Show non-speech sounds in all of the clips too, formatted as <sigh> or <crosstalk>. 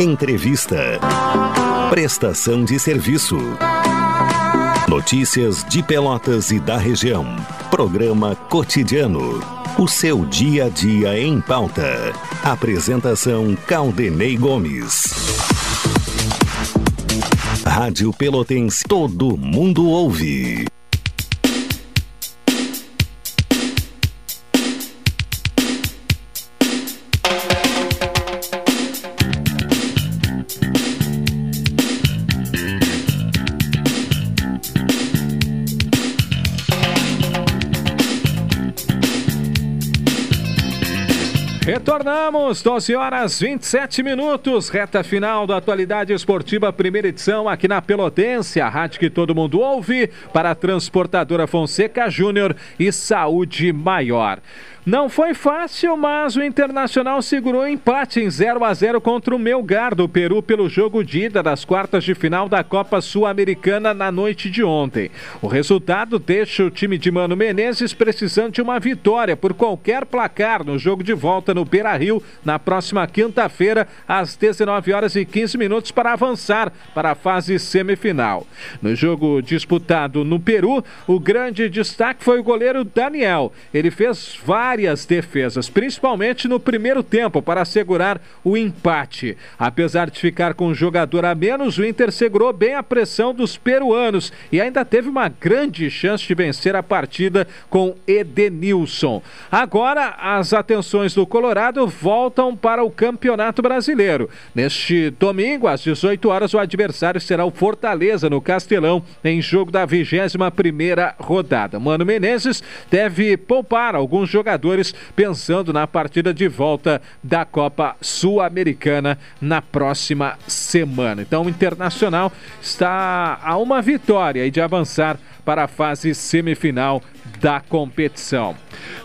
Entrevista. Prestação de serviço. Notícias de Pelotas e da região. Programa cotidiano. O seu dia a dia em pauta. Apresentação Caldenei Gomes. Rádio Pelotense. Todo mundo ouve. Retornamos, 12 horas 27 minutos, reta final da Atualidade Esportiva, primeira edição aqui na Pelotense, a rádio que todo mundo ouve, para a Transportadora Fonseca Júnior e Saúde Maior. Não foi fácil, mas o Internacional segurou empate em 0 a 0 contra o Melgar do Peru pelo jogo de ida das quartas de final da Copa Sul-Americana na noite de ontem. O resultado deixa o time de Mano Menezes precisando de uma vitória por qualquer placar no jogo de volta no Beira-Rio na próxima quinta-feira às 19 horas e 15 minutos para avançar para a fase semifinal. No jogo disputado no Peru, o grande destaque foi o goleiro Daniel. Ele fez vários várias defesas, principalmente no primeiro tempo, para assegurar o empate. Apesar de ficar com um jogador a menos, o Inter segurou bem a pressão dos peruanos e ainda teve uma grande chance de vencer a partida com Edenilson. Agora, as atenções do Colorado voltam para o Campeonato Brasileiro. Neste domingo, às 18 horas, o adversário será o Fortaleza, no Castelão, em jogo da 21 primeira rodada. Mano Menezes deve poupar alguns jogadores jogadores pensando na partida de volta da Copa Sul-Americana na próxima semana. Então, o Internacional está a uma vitória e de avançar para a fase semifinal da competição.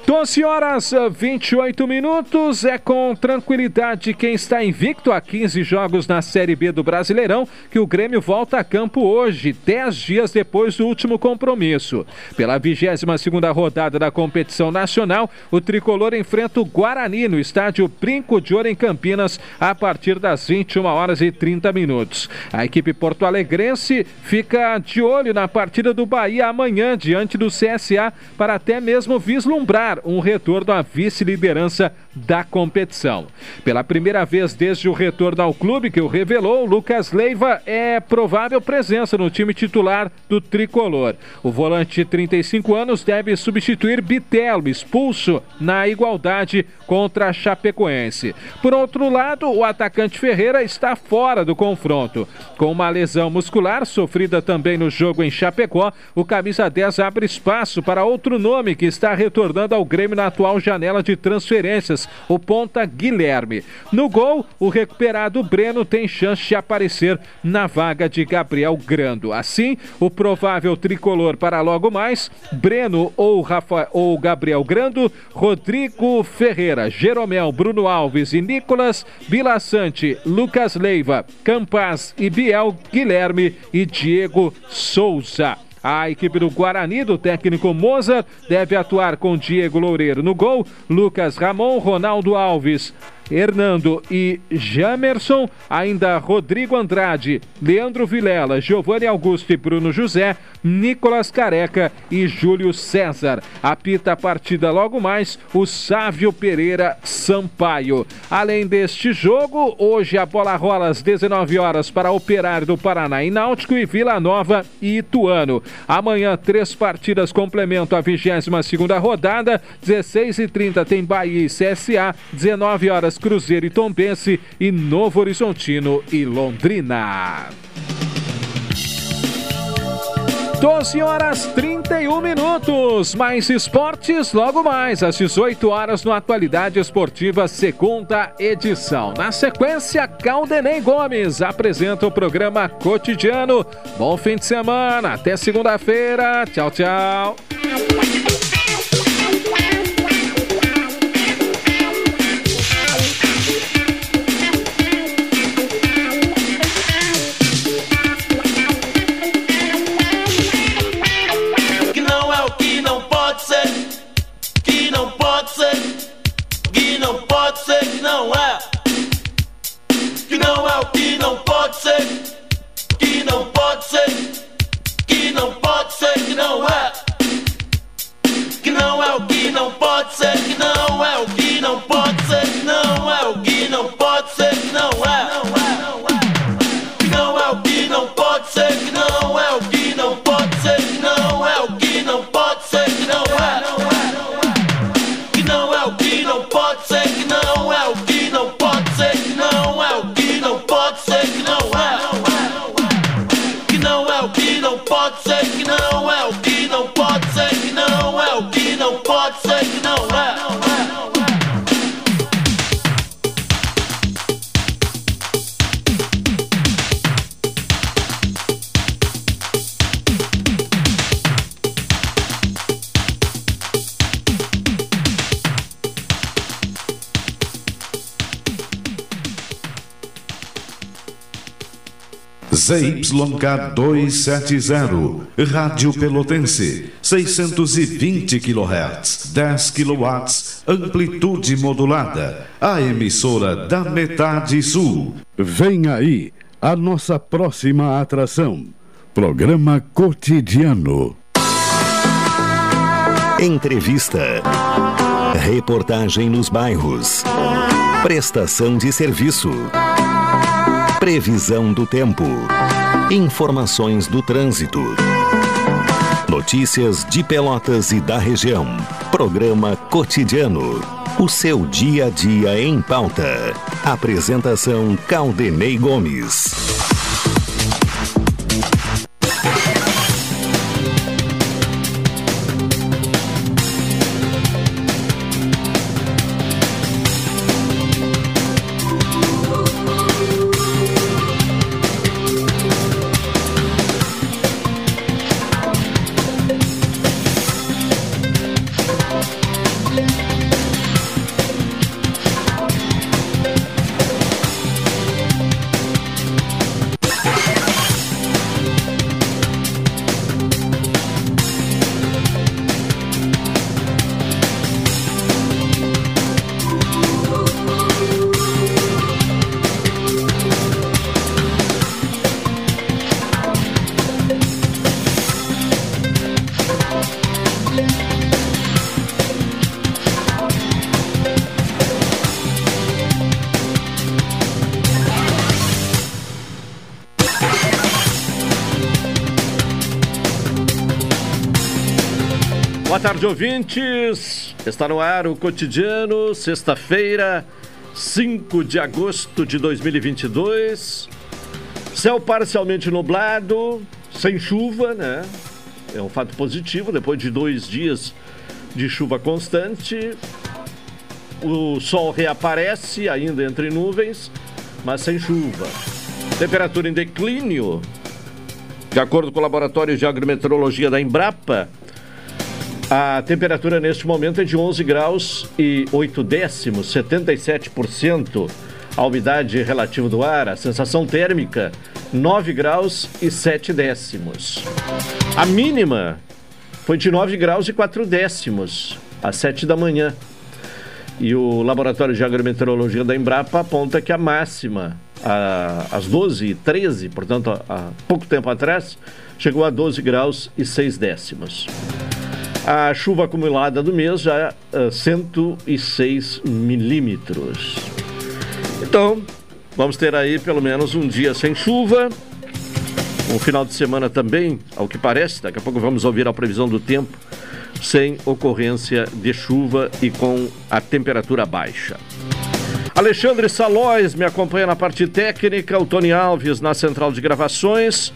12 horas 28 minutos. É com tranquilidade quem está invicto a 15 jogos na Série B do Brasileirão que o Grêmio volta a campo hoje, 10 dias depois do último compromisso. Pela 22 rodada da competição nacional, o tricolor enfrenta o Guarani no estádio Brinco de Ouro em Campinas a partir das 21 horas e 30 minutos. A equipe porto-alegrense fica de olho na partida do Bahia amanhã diante do CSA para até mesmo vislumbrar um retorno à vice-liderança da competição. Pela primeira vez desde o retorno ao clube que o revelou, Lucas Leiva é provável presença no time titular do tricolor. O volante de 35 anos deve substituir Bitelo, expulso na igualdade contra a Chapecoense. Por outro lado, o atacante Ferreira está fora do confronto. Com uma lesão muscular sofrida também no jogo em Chapecó, o camisa 10 abre espaço para outro nome que está retornando ao Grêmio na atual janela de transferências, o ponta Guilherme. No gol, o recuperado Breno tem chance de aparecer na vaga de Gabriel Grando. Assim, o provável tricolor para logo mais, Breno ou, Rafa, ou Gabriel Grando, Rodrigo Ferreira, Jeromel, Bruno Alves e Nicolas, Vila Sante, Lucas Leiva, Campaz e Biel, Guilherme e Diego Souza. A equipe do Guarani, do técnico Mozart, deve atuar com Diego Loureiro no gol, Lucas Ramon, Ronaldo Alves, Hernando e Jamerson, ainda Rodrigo Andrade, Leandro Vilela, Giovanni Augusto e Bruno José, Nicolas Careca e Júlio César. Apita a partida logo mais o Sávio Pereira Sampaio. Além deste jogo, hoje a bola rola às 19 horas para Operário do Paraná e Náutico e Vila Nova e Ituano. Amanhã, três partidas complementam a 22 segunda rodada, 16 e 30 tem Bahia e CSA, 19 horas Cruzeiro e Tombense e Novo Horizontino e Londrina. 12 horas 31 minutos. Mais esportes logo mais às 18 horas no Atualidade Esportiva, segunda edição. Na sequência, Caldenei Gomes apresenta o programa cotidiano. Bom fim de semana. Até segunda-feira. Tchau, tchau. say. ZYK270, Rádio Pelotense, 620 kHz, 10 kW, amplitude modulada, a emissora da metade sul. Vem aí a nossa próxima atração, programa cotidiano. Entrevista. Reportagem nos bairros. Prestação de serviço. Previsão do tempo. Informações do trânsito. Notícias de Pelotas e da região. Programa Cotidiano. O seu dia a dia em pauta. Apresentação Caldenei Gomes. Tarde, ouvintes. Está no ar o cotidiano, sexta-feira, 5 de agosto de 2022. Céu parcialmente nublado, sem chuva, né? É um fato positivo, depois de dois dias de chuva constante. O sol reaparece, ainda entre nuvens, mas sem chuva. Temperatura em declínio. De acordo com o Laboratório de Agrometeorologia da Embrapa, a temperatura neste momento é de 11 graus e 8 décimos, 77%. A umidade relativa do ar, a sensação térmica, 9 graus e 7 décimos. A mínima foi de 9 graus e 4 décimos, às 7 da manhã. E o Laboratório de Agrometeorologia da Embrapa aponta que a máxima, às 12 e 13, portanto, há pouco tempo atrás, chegou a 12 graus e 6 décimos. A chuva acumulada do mês já é 106 milímetros. Então, vamos ter aí pelo menos um dia sem chuva. Um final de semana também, ao que parece, daqui a pouco vamos ouvir a previsão do tempo, sem ocorrência de chuva e com a temperatura baixa. Alexandre Salóis me acompanha na parte técnica, o Tony Alves na central de gravações.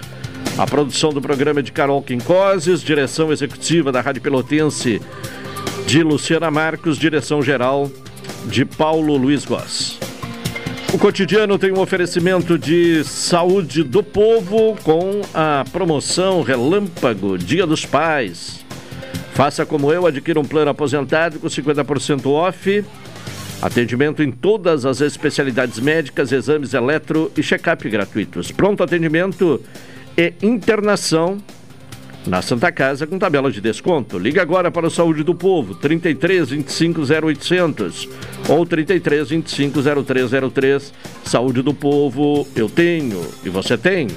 A produção do programa é de Carol Quincoses, direção executiva da Rádio Pelotense de Luciana Marcos, direção geral de Paulo Luiz Goss. O cotidiano tem um oferecimento de saúde do povo com a promoção Relâmpago Dia dos Pais. Faça como eu, adquira um plano aposentado com 50% off. Atendimento em todas as especialidades médicas, exames eletro e check-up gratuitos. Pronto atendimento e internação na Santa Casa com tabela de desconto. Liga agora para o Saúde do Povo, 33 25 0800 ou 33 25 0303. Saúde do Povo, eu tenho e você tem.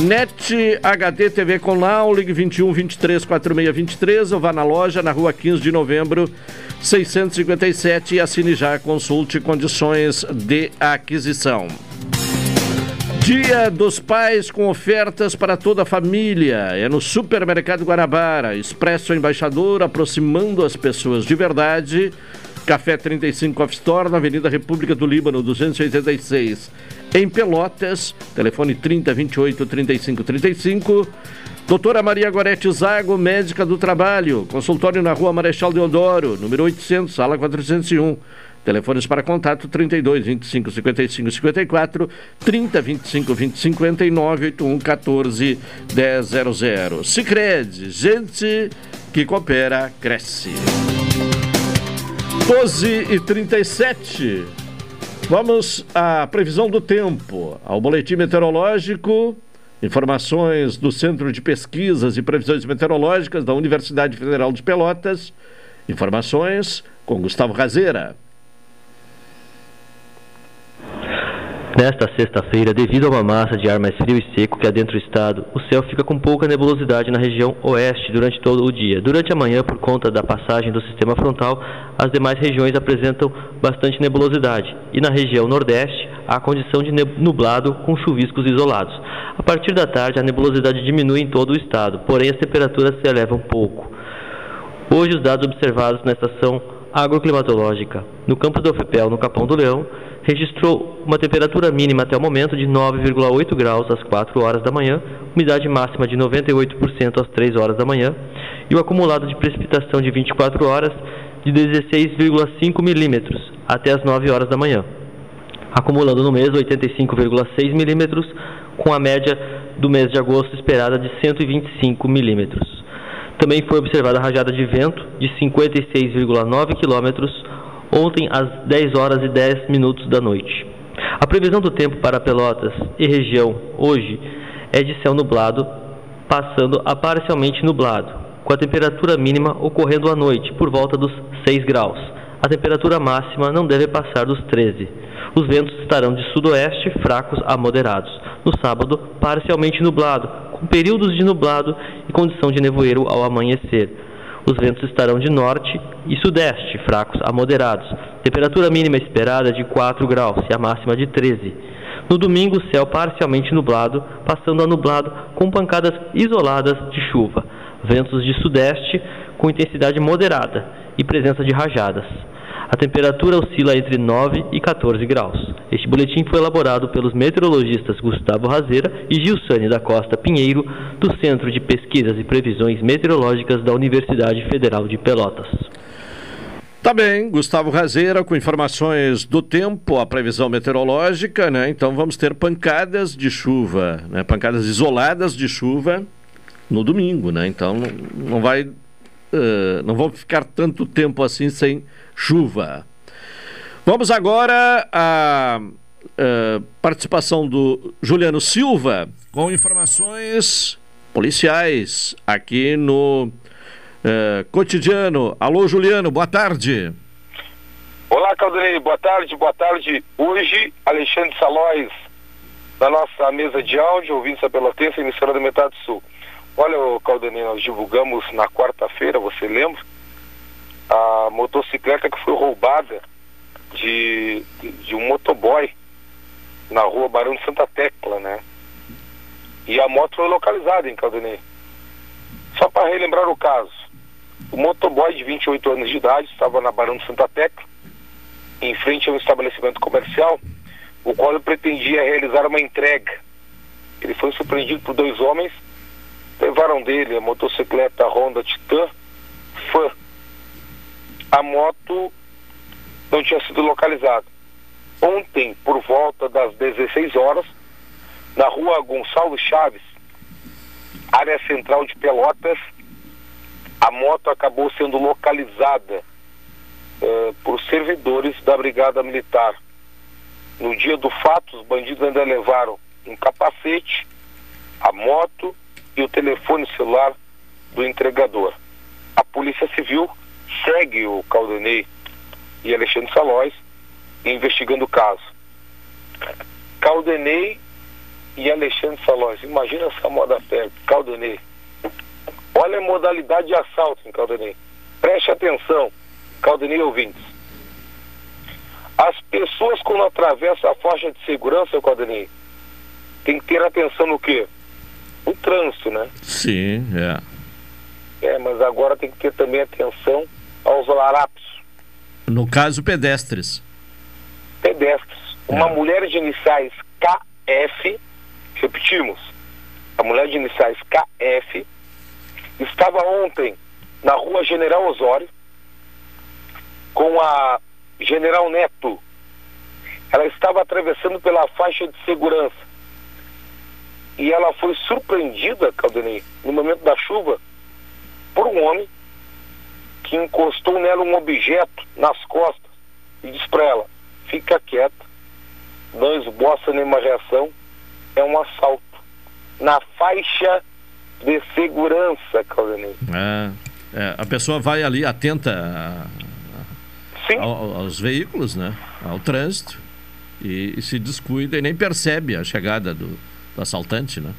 NET HD TV com Lau, ligue 21 23 46 23 ou vá na loja na rua 15 de novembro 657 e assine já, consulte condições de aquisição. Dia dos Pais com ofertas para toda a família. É no Supermercado Guanabara. Expresso Embaixador, aproximando as pessoas de verdade. Café 35 Off Store, na Avenida República do Líbano, 286. Em Pelotas, telefone 3028 3535. Doutora Maria Gorete Zago, médica do trabalho. Consultório na Rua Marechal Deodoro, número 800, sala 401. Telefones para contato 32 25 55 54 30 25 20 59 81 14 100. Sicredi, gente que coopera cresce. 12 e 37. Vamos à previsão do tempo, ao boletim meteorológico, informações do Centro de Pesquisas e Previsões Meteorológicas da Universidade Federal de Pelotas. Informações com Gustavo Razeira. Nesta sexta-feira, devido a uma massa de ar mais frio e seco que adentra o estado, o céu fica com pouca nebulosidade na região oeste durante todo o dia. Durante a manhã, por conta da passagem do sistema frontal, as demais regiões apresentam bastante nebulosidade e na região nordeste há condição de nublado com chuviscos isolados. A partir da tarde, a nebulosidade diminui em todo o estado, porém as temperaturas se elevam pouco. Hoje, os dados observados na estação agroclimatológica no campus do UFPEL, no Capão do Leão, registrou uma temperatura mínima até o momento de 9,8 graus às 4 horas da manhã, umidade máxima de 98% às 3 horas da manhã e o acumulado de precipitação de 24 horas de 16,5 milímetros até as 9 horas da manhã, acumulando no mês 85,6 milímetros, com a média do mês de agosto esperada de 125 milímetros. Também foi observada rajada de vento de 56,9 quilômetros ontem às 10 horas e 10 minutos da noite. A previsão do tempo para Pelotas e região hoje é de céu nublado, passando a parcialmente nublado, com a temperatura mínima ocorrendo à noite por volta dos 6 graus. A temperatura máxima não deve passar dos 13. Os ventos estarão de sudoeste fracos a moderados. No sábado, parcialmente nublado, com períodos de nublado e condição de nevoeiro ao amanhecer. Os ventos estarão de norte e sudeste, fracos a moderados. Temperatura mínima esperada de 4 graus e a máxima de 13. No domingo, céu parcialmente nublado, passando a nublado com pancadas isoladas de chuva. Ventos de sudeste com intensidade moderada e presença de rajadas. A temperatura oscila entre 9 e 14 graus. Este boletim foi elaborado pelos meteorologistas Gustavo Razeira e Gilsane da Costa Pinheiro, do Centro de Pesquisas e Previsões Meteorológicas da Universidade Federal de Pelotas. Tá bem, Gustavo Razeira com informações do tempo, a previsão meteorológica, né? Então vamos ter pancadas de chuva, né? Pancadas isoladas de chuva no domingo, né? Então não vai, uh, não vão ficar tanto tempo assim sem chuva. Vamos agora à uh, participação do Juliano Silva com informações policiais aqui no uh, cotidiano. Alô, Juliano, boa tarde. Olá, Caldanei, boa tarde, boa tarde. Hoje, Alexandre Salóis, da nossa mesa de áudio, ouvindo a Pelotense, emissora da Metade Sul. Olha, Caldanei, nós divulgamos na quarta-feira, você lembra? A motocicleta que foi roubada de, de, de um motoboy na rua Barão de Santa Tecla, né? E a moto foi localizada em Caldenei. Só para relembrar o caso, o motoboy de 28 anos de idade estava na Barão de Santa Tecla, em frente a um estabelecimento comercial, o qual ele pretendia realizar uma entrega. Ele foi surpreendido por dois homens, levaram dele a motocicleta Honda Titan Fã a moto não tinha sido localizada. Ontem, por volta das 16 horas, na rua Gonçalo Chaves, área central de Pelotas, a moto acabou sendo localizada uh, por servidores da Brigada Militar. No dia do fato, os bandidos ainda levaram um capacete, a moto e o telefone celular do entregador. A Polícia Civil segue o Caldenei e Alexandre Salóis investigando o caso. Caldenei e Alexandre Salóis. Imagina essa moda perto. Caldenei. Olha a modalidade de assalto em Caldenei. Preste atenção, Caldenei ouvintes. As pessoas quando atravessam a faixa de segurança, Caldenei, tem que ter atenção no quê? O trânsito, né? Sim, é. É, mas agora tem que ter também atenção aos larápios. No caso, pedestres. Pedestres. É. Uma mulher de iniciais KF, repetimos, a mulher de iniciais KF estava ontem na rua General Osório com a General Neto. Ela estava atravessando pela faixa de segurança. E ela foi surpreendida, Caldenei, no momento da chuva, por um homem que encostou nela um objeto nas costas e disse para ela: fica quieta, faça nenhuma reação, é um assalto. Na faixa de segurança, Claudinei. É, é, a pessoa vai ali atenta Sim. ao- aos veículos, né? Ao trânsito. E, e se descuida e nem percebe a chegada do, do assaltante, né?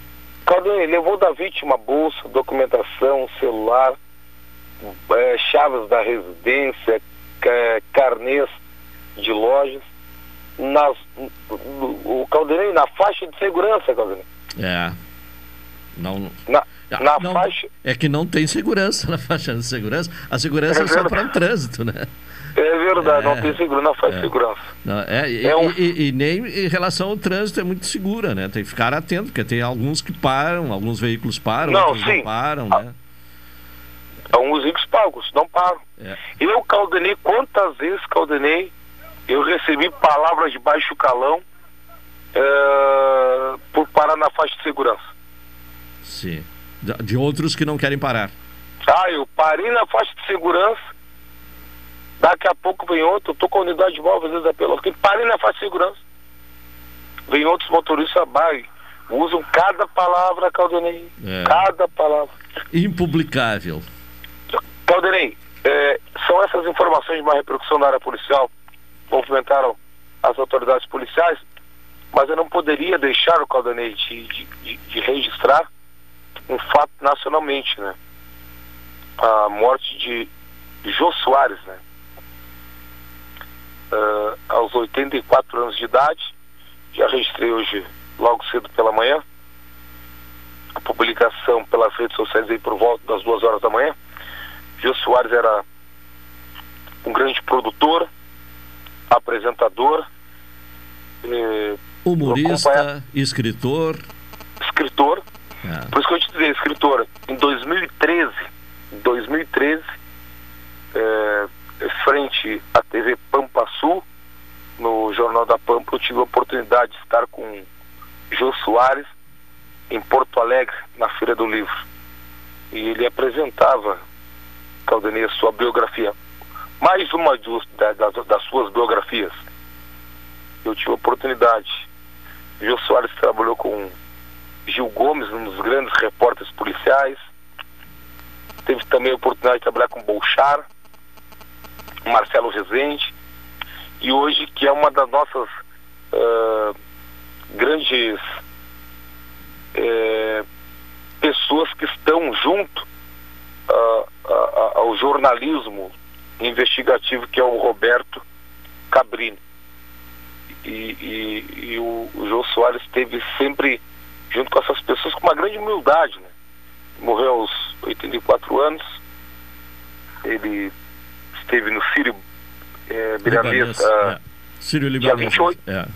Claudinei, levou da vítima bolsa, documentação, celular, chaves da residência, ca- carnês de lojas. Nas, o Caldenei na faixa de segurança, Caldenei. É. Não, Na, Ah, na não, faixa. É que não tem segurança na faixa de segurança. A segurança é, É só para o trânsito, né? É verdade, É. não tem segurança na faixa É. de segurança. Não, é, e, É um- e- e nem em relação ao trânsito é muito segura, né? Tem que ficar atento, porque tem alguns que param, alguns veículos param, Não, outros sim. não param, né? Alguns ricos pagos, não pagam. É. Eu, Caldenei, quantas vezes, Caldenei, eu recebi palavras de baixo calão eh, por parar na faixa de segurança. Sim. De, de outros que não querem parar. Ah, eu parei na faixa de segurança, daqui a pouco vem outro, eu tô com a unidade móvel vezes da Pelotas, que parei na faixa de segurança. Vem outros motoristas vai, usam cada palavra, Caldenei, É. cada palavra. Impublicável. Caldenei, eh, são essas informações de uma repercussão da área policial, movimentaram as autoridades policiais, mas eu não poderia deixar o Caldenei de, de, de- registrar um fato nacionalmente, né? A morte de Jô Soares, né? Ah, aos 84 anos de idade, já registrei hoje, logo cedo pela manhã, a publicação pelas redes sociais aí por volta das duas horas da manhã. Jô Soares era um grande produtor, apresentador, Humorista, escritor. escritor. É. Por isso que eu te dizia, escritor, em 2013, em 2013, eh, frente à TV Pampa Sul, no Jornal da Pampa, eu tive a oportunidade de estar com Jô Soares em Porto Alegre, na Feira do Livro. E ele apresentava, Caldenei, sua biografia. Mais uma dos- da- das- das suas biografias. Eu tive a oportunidade. Jô Soares trabalhou com Gil Gomes, um dos grandes repórteres policiais. Teve também a oportunidade de trabalhar com Bolchar, Marcelo Rezende. E hoje, que é uma das nossas ah, grandes eh, pessoas que estão junto a- ao jornalismo investigativo, que é o Roberto Cabrini. E, e- e o, o João Soares esteve sempre junto com essas pessoas com uma grande humildade. Né? Morreu aos 84 anos. Ele esteve no Sírio Libanês, Miramês, ah, é. Sírio dia Libanês. 28. É.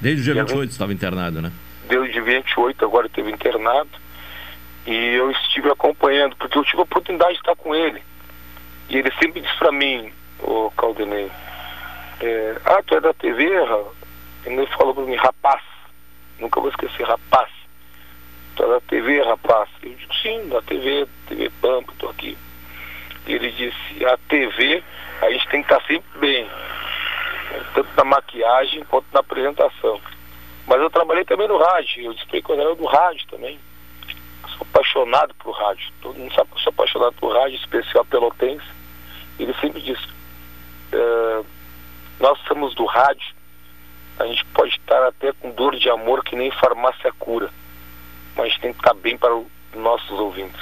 Desde o dia Dia 28 estava internado, né? deu de 28, agora esteve internado. E eu estive acompanhando, porque eu tive a oportunidade de estar com ele. E ele sempre disse para mim, o Caldenei, é, ah, tu é da TV, Ra-?" Ele falou para mim, rapaz, nunca vou esquecer, rapaz. Tu é da TV, rapaz? Eu digo, sim, da TV, TV Pampa, tô aqui. E ele disse, a TV, a gente tem que estar sempre bem, tanto na maquiagem quanto na apresentação. Mas eu trabalhei também no rádio, eu disse quando era do rádio também. Apaixonado por rádio. Todo mundo sabe que eu sou apaixonado por rádio, especial pelotense. Ele sempre disse, "Eh, nós somos do rádio, a gente pode estar até com dor de amor que nem farmácia cura. Mas tem que estar bem para os nossos ouvintes.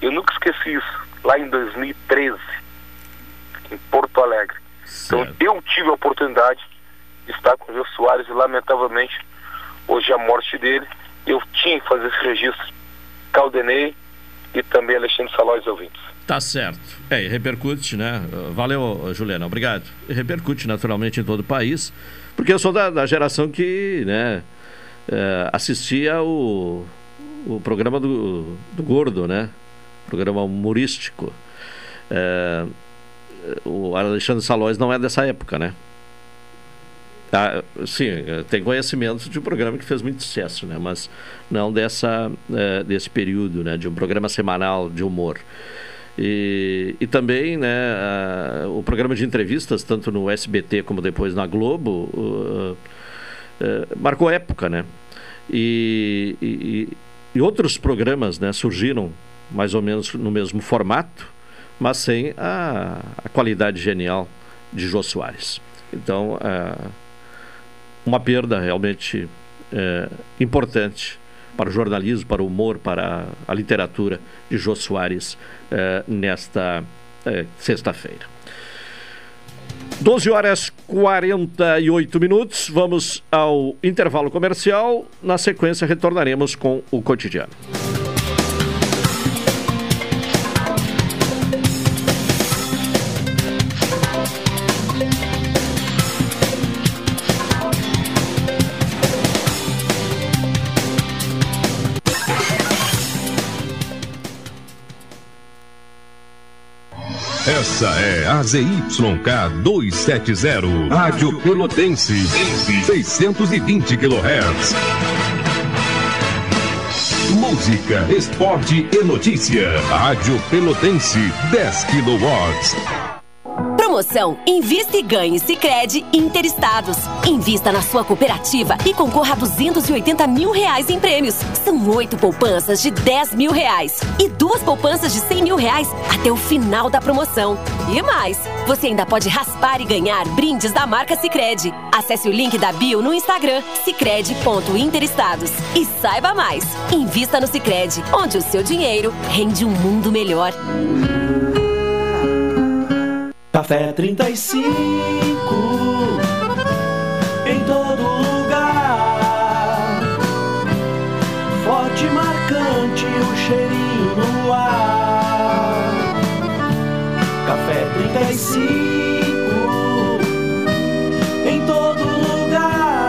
Eu nunca esqueci isso, lá em 2013, em Porto Alegre. Então Certo. eu tive a oportunidade de estar com o Jô Soares e lamentavelmente hoje a morte dele, eu tinha que fazer esse registro. Caldenei e também Alexandre Salóis ouvintes. Tá certo. É, e repercute, né? Uh, Valeu, Juliana, obrigado. E repercute naturalmente em todo o país, porque eu sou da, da geração que, né, eh, assistia o, o programa do, do Gordo, né? Programa humorístico. Eh, o Alexandre Salóis não é dessa época, né? Ah, sim, eh, tem conhecimento de um programa que fez muito sucesso, né? Mas não dessa, eh, desse período, né? De um programa semanal de humor. E, e também né, ah, o programa de entrevistas, tanto no SBT como depois na Globo, uh, uh, marcou época, né? E, e, e, outros programas né, surgiram mais ou menos no mesmo formato, mas sem a, a qualidade genial de Jô Soares. Então, é, uma perda realmente é, importante para o jornalismo, para o humor, para a literatura de Jô Soares é, nesta é, sexta-feira. 12 horas 48 minutos. Vamos ao intervalo comercial. Na sequência, retornaremos com o cotidiano. Essa é a ZYK 270, Rádio Pelotense, 620 kHz. Música, esporte e notícia. Rádio Pelotense, 10 kW. Promoção Invista e Ganhe Sicredi Interestados. Invista na sua cooperativa e concorra a 280 mil reais em prêmios. São oito poupanças de 10 mil reais e duas poupanças de 100 mil reais até o final da promoção. E mais, você ainda pode raspar e ganhar brindes da marca Sicredi. Acesse o link da bio no Instagram sicredi.interestados e saiba mais. Invista no Sicredi, onde o seu dinheiro rende um mundo melhor. Café 35 em todo lugar. Forte, marcante, o cheirinho no ar. Café 35 em todo lugar.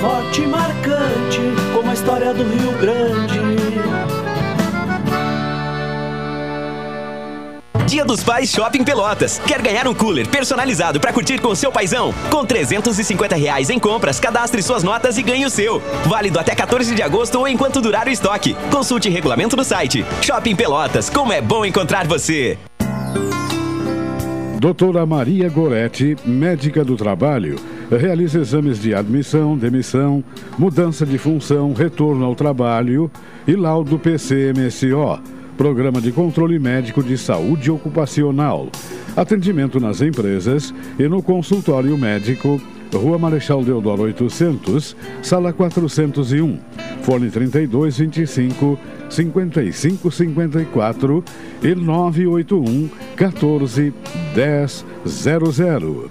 Forte, marcante, como a história do Rio Dia dos Pais Shopping Pelotas. Quer ganhar um cooler personalizado para curtir com seu paizão? Com 350 reais em compras, cadastre suas notas e ganhe o seu. Válido até 14 de agosto ou enquanto durar o estoque. Consulte regulamento no site. Shopping Pelotas, como é bom encontrar você. Doutora Maria Goretti, médica do trabalho, realiza exames de admissão, demissão, mudança de função, retorno ao trabalho e laudo PCMSO Programa de Controle Médico de Saúde Ocupacional. Atendimento nas empresas e no consultório médico, Rua Marechal Deodoro 800, Sala 401. Fone 3225 5554 e 981 14 1000.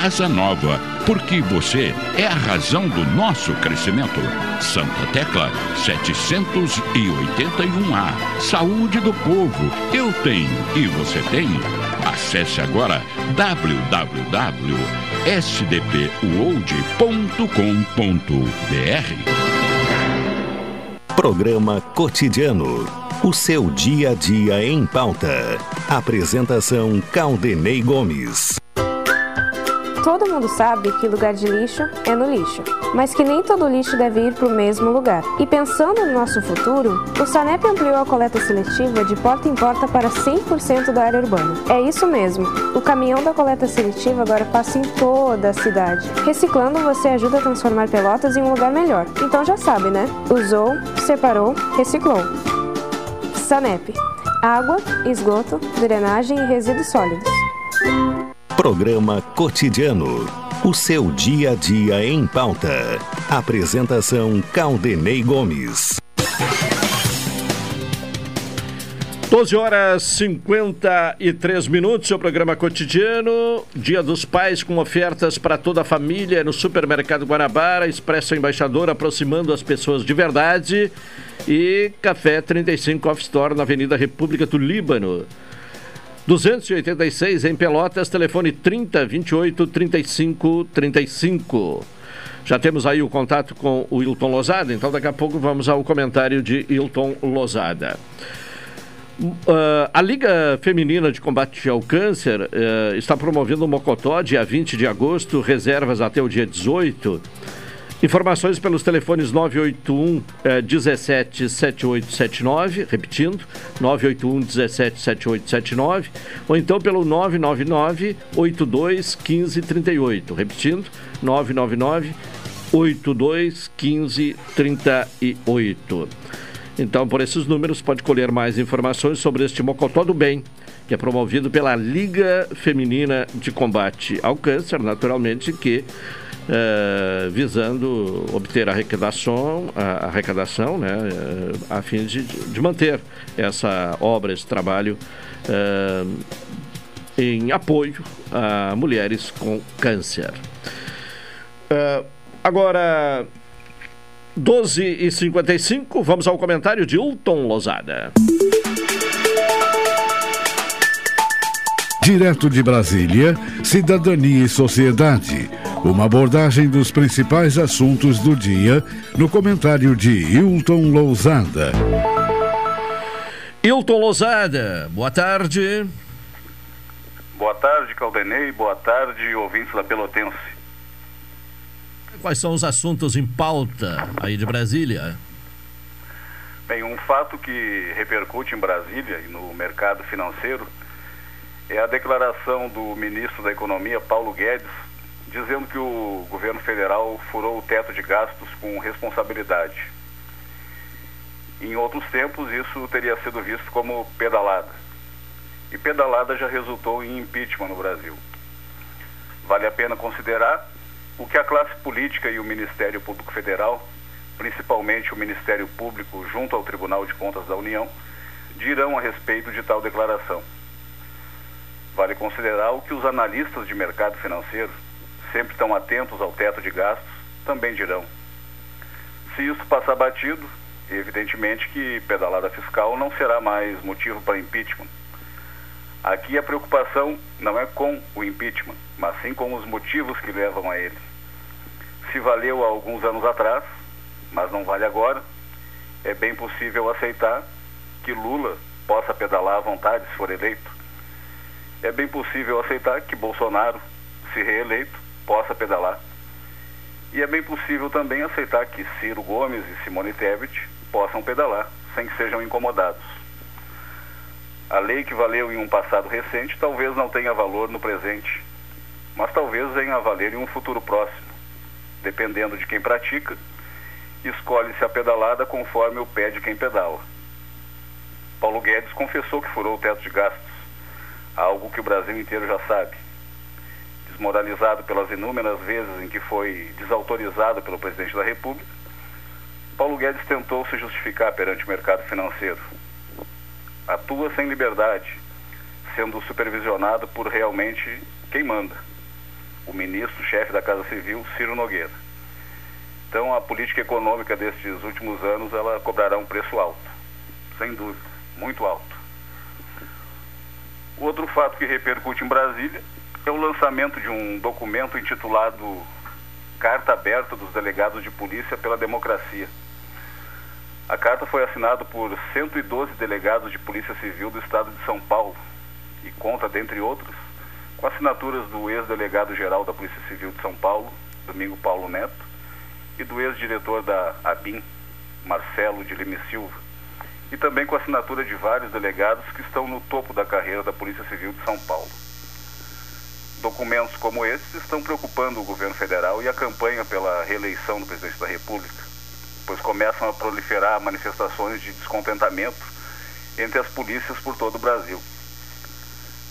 casa nova, porque você é a razão do nosso crescimento. Santa Tecla 781A. Saúde do povo. Eu tenho e você tem. Acesse agora www.sdpuold.com.br. Programa Cotidiano. O seu dia a dia em pauta. Apresentação Caldenei Gomes. Todo mundo sabe que lugar de lixo é no lixo, mas que nem todo lixo deve ir para o mesmo lugar. E pensando no nosso futuro, o SANEP ampliou a coleta seletiva de porta em porta para 100% da área urbana. É isso mesmo, o caminhão da coleta seletiva agora passa em toda a cidade. Reciclando, você ajuda a transformar Pelotas em um lugar melhor. Então já sabe, né? Usou, separou, reciclou. SANEP. Água, esgoto, drenagem e resíduos sólidos. Programa Cotidiano. O seu dia a dia em pauta. Apresentação Caldenei Gomes. 12 horas 53 minutos, seu programa cotidiano. Dia dos Pais com ofertas para toda a família no Supermercado Guanabara, Expresso Embaixador aproximando as pessoas de verdade. E Café 35 Off Store na Avenida República do Líbano. 286 em Pelotas, telefone 30 28 35 35. Já temos aí o contato com o Hilton Lozada, então daqui a pouco vamos ao comentário de Hilton Lozada. Uh, a Liga Feminina de Combate ao Câncer uh, está promovendo o Mocotó dia 20 de agosto, reservas até o dia 18. Informações pelos telefones 981 eh, 17 7879, repetindo, 981 17 7879, ou então pelo 999 82 15 38, repetindo, 999 82 15 38. Então, por esses números, pode colher mais informações sobre este Mocotó do Bem, que é promovido pela Liga Feminina de Combate ao Câncer, naturalmente, que é, visando obter arrecadação, a arrecadação né, é, a fim de, de, manter essa obra, esse trabalho é, em apoio a mulheres com câncer. agora, 12h55, vamos ao comentário de Hilton Lozada. Direto de Brasília, Cidadania e Sociedade uma abordagem dos principais assuntos do dia no comentário de Hilton Lousada. Hilton Lousada, boa tarde. Boa tarde, Caldenei. Boa tarde, ouvintes da Pelotense. Quais são os assuntos em pauta aí de Brasília? Bem, um fato que repercute em Brasília e no mercado financeiro é a declaração do ministro da Economia, Paulo Guedes, dizendo que o governo federal furou o teto de gastos com responsabilidade. Em outros tempos, isso teria sido visto como pedalada. E pedalada já resultou em impeachment no Brasil. Vale a pena considerar o que a classe política e o Ministério Público Federal, principalmente o Ministério Público junto ao Tribunal de Contas da União, dirão a respeito de tal declaração. Vale considerar o que os analistas de mercado financeiro sempre estão atentos ao teto de gastos, também dirão. Se isso passar batido, evidentemente que pedalada fiscal não será mais motivo para impeachment. Aqui a preocupação não é com o impeachment, mas sim com os motivos que levam a ele. Se valeu há alguns anos atrás, mas não vale agora, é bem possível aceitar que Lula possa pedalar à vontade se for eleito. É bem possível aceitar que Bolsonaro, se reeleito, possa pedalar. E é bem possível também aceitar que Ciro Gomes e Simone Tebet possam pedalar, sem que sejam incomodados. A lei que valeu em um passado recente talvez não tenha valor no presente, mas talvez venha a valer em um futuro próximo. Dependendo de quem pratica, escolhe-se a pedalada conforme o pé de quem pedala. Paulo Guedes confessou que furou o teto de gastos, algo que o Brasil inteiro já sabe desmoralizado pelas inúmeras vezes em que foi desautorizado pelo presidente da República, Paulo Guedes tentou se justificar perante o mercado financeiro. Atua sem liberdade, sendo supervisionado por realmente quem manda. o ministro, chefe da Casa Civil, Ciro Nogueira. Então a política econômica destes últimos anos ela cobrará um preço alto, sem dúvida, muito alto. Outro fato que repercute em Brasília é o lançamento de um documento intitulado Carta Aberta dos Delegados de Polícia pela Democracia. A carta foi assinada por 112 delegados de Polícia Civil do Estado de São Paulo e conta, dentre outros, com assinaturas do ex-delegado-geral da Polícia Civil de São Paulo, Domingo Paulo Neto, e do ex-diretor da ABIN, Marcelo de Lima Silva, e também com a assinatura de vários delegados que estão no topo da carreira da Polícia Civil de São Paulo. Documentos como esses estão preocupando o governo federal e a campanha pela reeleição do presidente da República, pois começam a proliferar manifestações de descontentamento entre as polícias por todo o Brasil.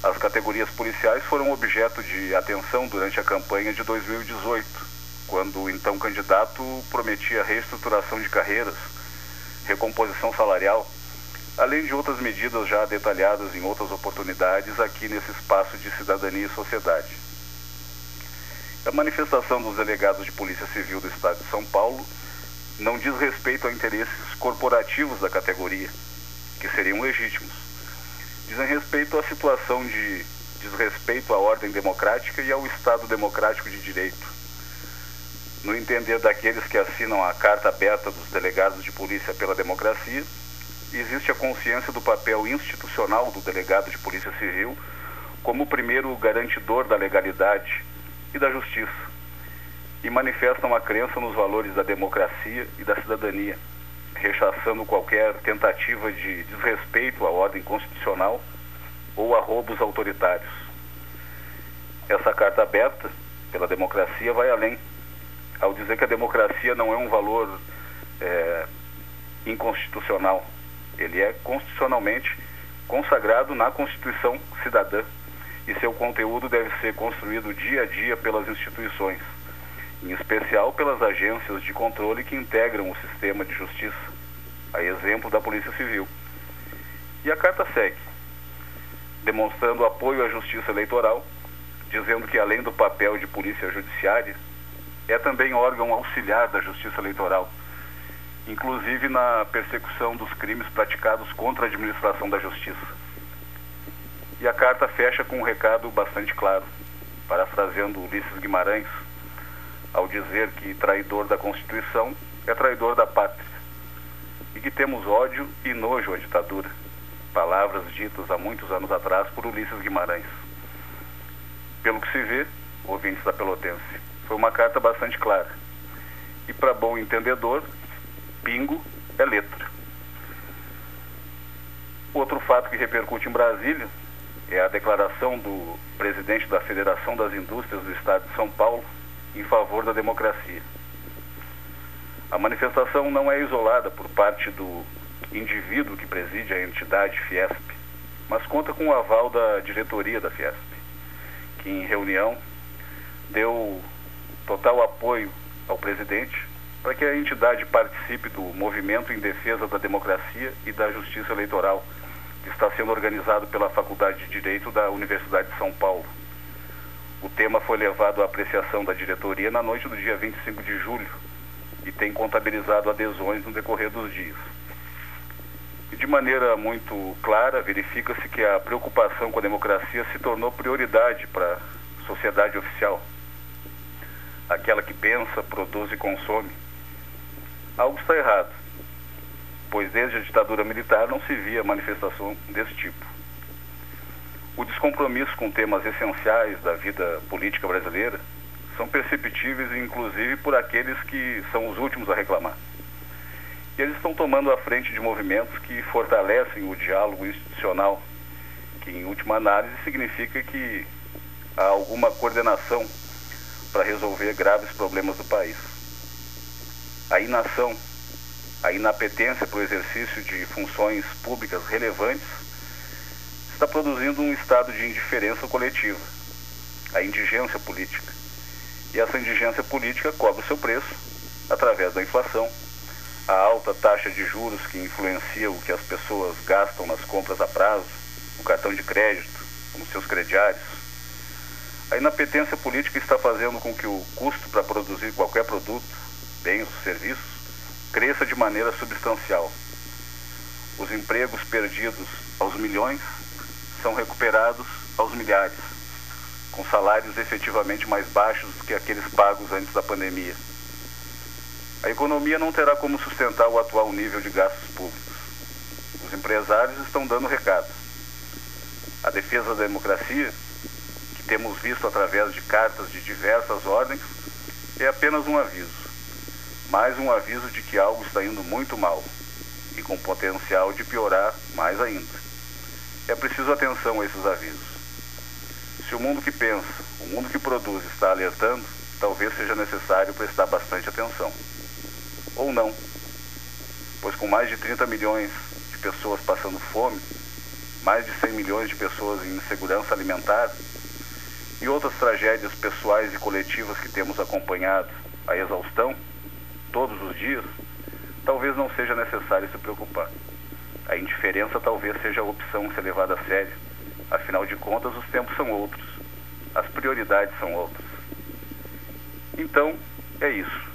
As categorias policiais foram objeto de atenção durante a campanha de 2018 quando o então candidato prometia reestruturação de carreiras, recomposição salarial, além de outras medidas já detalhadas em outras oportunidades aqui nesse espaço de cidadania e sociedade. A manifestação dos delegados de Polícia Civil do Estado de São Paulo não diz respeito a interesses corporativos da categoria, que seriam legítimos. Dizem respeito à situação de desrespeito à ordem democrática e ao Estado democrático de direito no entender daqueles que assinam a carta aberta dos delegados de polícia pela democracia, existe a consciência do papel institucional do delegado de polícia civil como o primeiro garantidor da legalidade e da justiça, e manifestam a crença nos valores da democracia e da cidadania, rechaçando qualquer tentativa de desrespeito à ordem constitucional ou a roubos autoritários. Essa carta aberta pela democracia vai além ao dizer que a democracia não é um valor é, inconstitucional. Ele é constitucionalmente consagrado na Constituição cidadã e seu conteúdo deve ser construído dia a dia pelas instituições, em especial pelas agências de controle que integram o sistema de justiça, a exemplo da Polícia Civil. E a carta segue, demonstrando apoio à justiça eleitoral, dizendo que além do papel de polícia judiciária, é também órgão auxiliar da Justiça Eleitoral, inclusive na persecução dos crimes praticados contra a administração da Justiça. E a carta fecha com um recado bastante claro, parafraseando Ulisses Guimarães, ao dizer que traidor da Constituição é traidor da pátria, e que temos ódio e nojo à ditadura, palavras ditas há muitos anos atrás por Ulisses Guimarães. Pelo que se vê, ouvintes da Pelotense, foi uma carta bastante clara. E para bom entendedor, bingo é letra. Outro fato que repercute em Brasília é a declaração do presidente da Federação das Indústrias do Estado de São Paulo em favor da democracia. A manifestação não é isolada por parte do indivíduo que preside a entidade Fiesp, mas conta com o aval da diretoria da Fiesp, que em reunião deu total apoio ao presidente para que a entidade participe do movimento em defesa da democracia e da justiça eleitoral, que está sendo organizado pela Faculdade de Direito da Universidade de São Paulo. O tema foi levado à apreciação da diretoria na noite do dia 25 de julho e tem contabilizado adesões no decorrer dos dias. E de maneira muito clara, verifica-se que a preocupação com a democracia se tornou prioridade para a sociedade oficial aquela que pensa, produz e consome. Algo está errado, pois desde a ditadura militar não se via manifestação desse tipo. O descompromisso com temas essenciais da vida política brasileira são perceptíveis, inclusive, por aqueles que são os últimos a reclamar. E eles estão tomando a frente de movimentos que fortalecem o diálogo institucional, que, em última análise, significa que há alguma coordenação para resolver graves problemas do país. A inação, a inapetência para o exercício de funções públicas relevantes está produzindo um estado de indiferença coletiva, a indigência política. E essa indigência política cobra o seu preço através da inflação, a alta taxa de juros que influencia o que as pessoas gastam nas compras a prazo, no cartão de crédito, nos seus crediários, A inapetência política está fazendo com que o custo para produzir qualquer produto, bens ou serviços, cresça de maneira substancial. Os empregos perdidos aos milhões são recuperados aos milhares, com salários efetivamente mais baixos do que aqueles pagos antes da pandemia. A economia não terá como sustentar o atual nível de gastos públicos. Os empresários estão dando recado. A defesa da democracia temos visto através de cartas de diversas ordens, é apenas um aviso. Mais um aviso de que algo está indo muito mal e com potencial de piorar mais ainda. É preciso atenção a esses avisos. Se o mundo que pensa, o mundo que produz está alertando, talvez seja necessário prestar bastante atenção. Ou não. Pois com mais de 30 milhões de pessoas passando fome, mais de 100 milhões de pessoas em insegurança alimentar, e outras tragédias pessoais e coletivas que temos acompanhado a exaustão todos os dias, talvez não seja necessário se preocupar. A indiferença talvez seja a opção a ser levada a sério. Afinal de contas, os tempos são outros. As prioridades são outras. Então, é isso.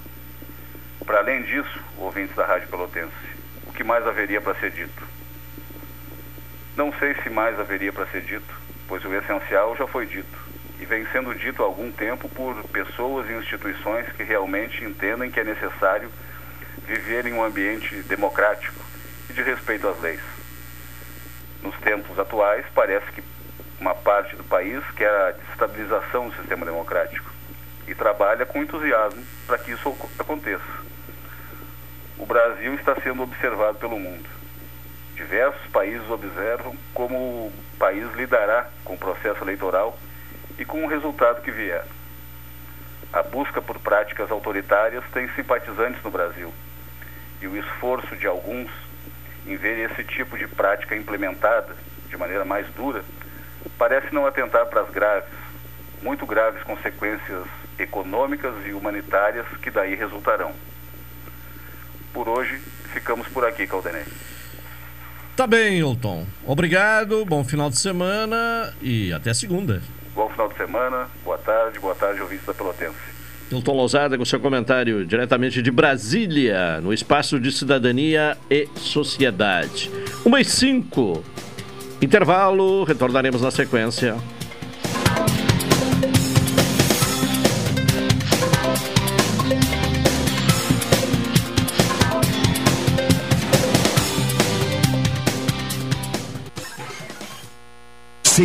Para além disso, ouvintes da Rádio Pelotense, o que mais haveria para ser dito? Não sei se mais haveria para ser dito, pois o essencial já foi dito e vem sendo dito há algum tempo por pessoas e instituições que realmente entendem que é necessário viver em um ambiente democrático e de respeito às leis. Nos tempos atuais, parece que uma parte do país quer a destabilização do sistema democrático e trabalha com entusiasmo para que isso aconteça. O Brasil está sendo observado pelo mundo. Diversos países observam como o país lidará com o processo eleitoral e com o resultado que vier. A busca por práticas autoritárias tem simpatizantes no Brasil. E o esforço de alguns em ver esse tipo de prática implementada de maneira mais dura parece não atentar para as graves, muito graves consequências econômicas e humanitárias que daí resultarão. Por hoje, ficamos por aqui, Caldenei. Tá bem, Hilton. Obrigado, bom final de semana e até segunda. Bom final de semana, boa tarde, boa tarde, ouvintes da Pelotense. Hilton Lousada com seu comentário diretamente de Brasília, no Espaço de Cidadania e Sociedade. Uma e cinco. Intervalo, retornaremos na sequência.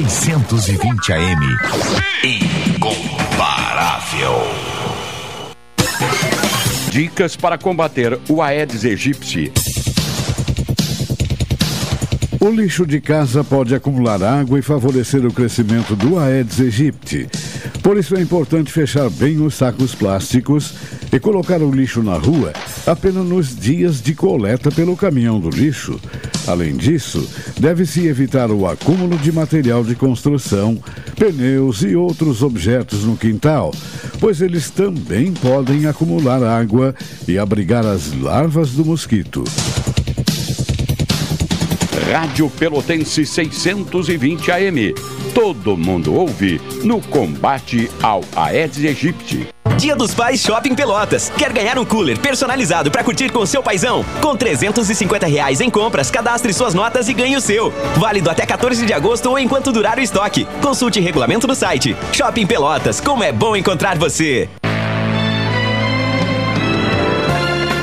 620 AM. Incomparável. Dicas para combater o Aedes aegypti. O lixo de casa pode acumular água e favorecer o crescimento do Aedes aegypti. Por isso é importante fechar bem os sacos plásticos e colocar o lixo na rua apenas nos dias de coleta pelo caminhão do lixo. Além disso, deve-se evitar o acúmulo de material de construção, pneus e outros objetos no quintal, pois eles também podem acumular água e abrigar as larvas do mosquito. Rádio Pelotense 620 AM. Todo mundo ouve no combate ao Aedes aegypti. Dia dos Pais Shopping Pelotas. Quer ganhar um cooler personalizado para curtir com seu paizão? Com 350 reais em compras, cadastre suas notas e ganhe o seu. Válido até 14 de agosto ou enquanto durar o estoque. Consulte regulamento no site. Shopping Pelotas, como é bom encontrar você.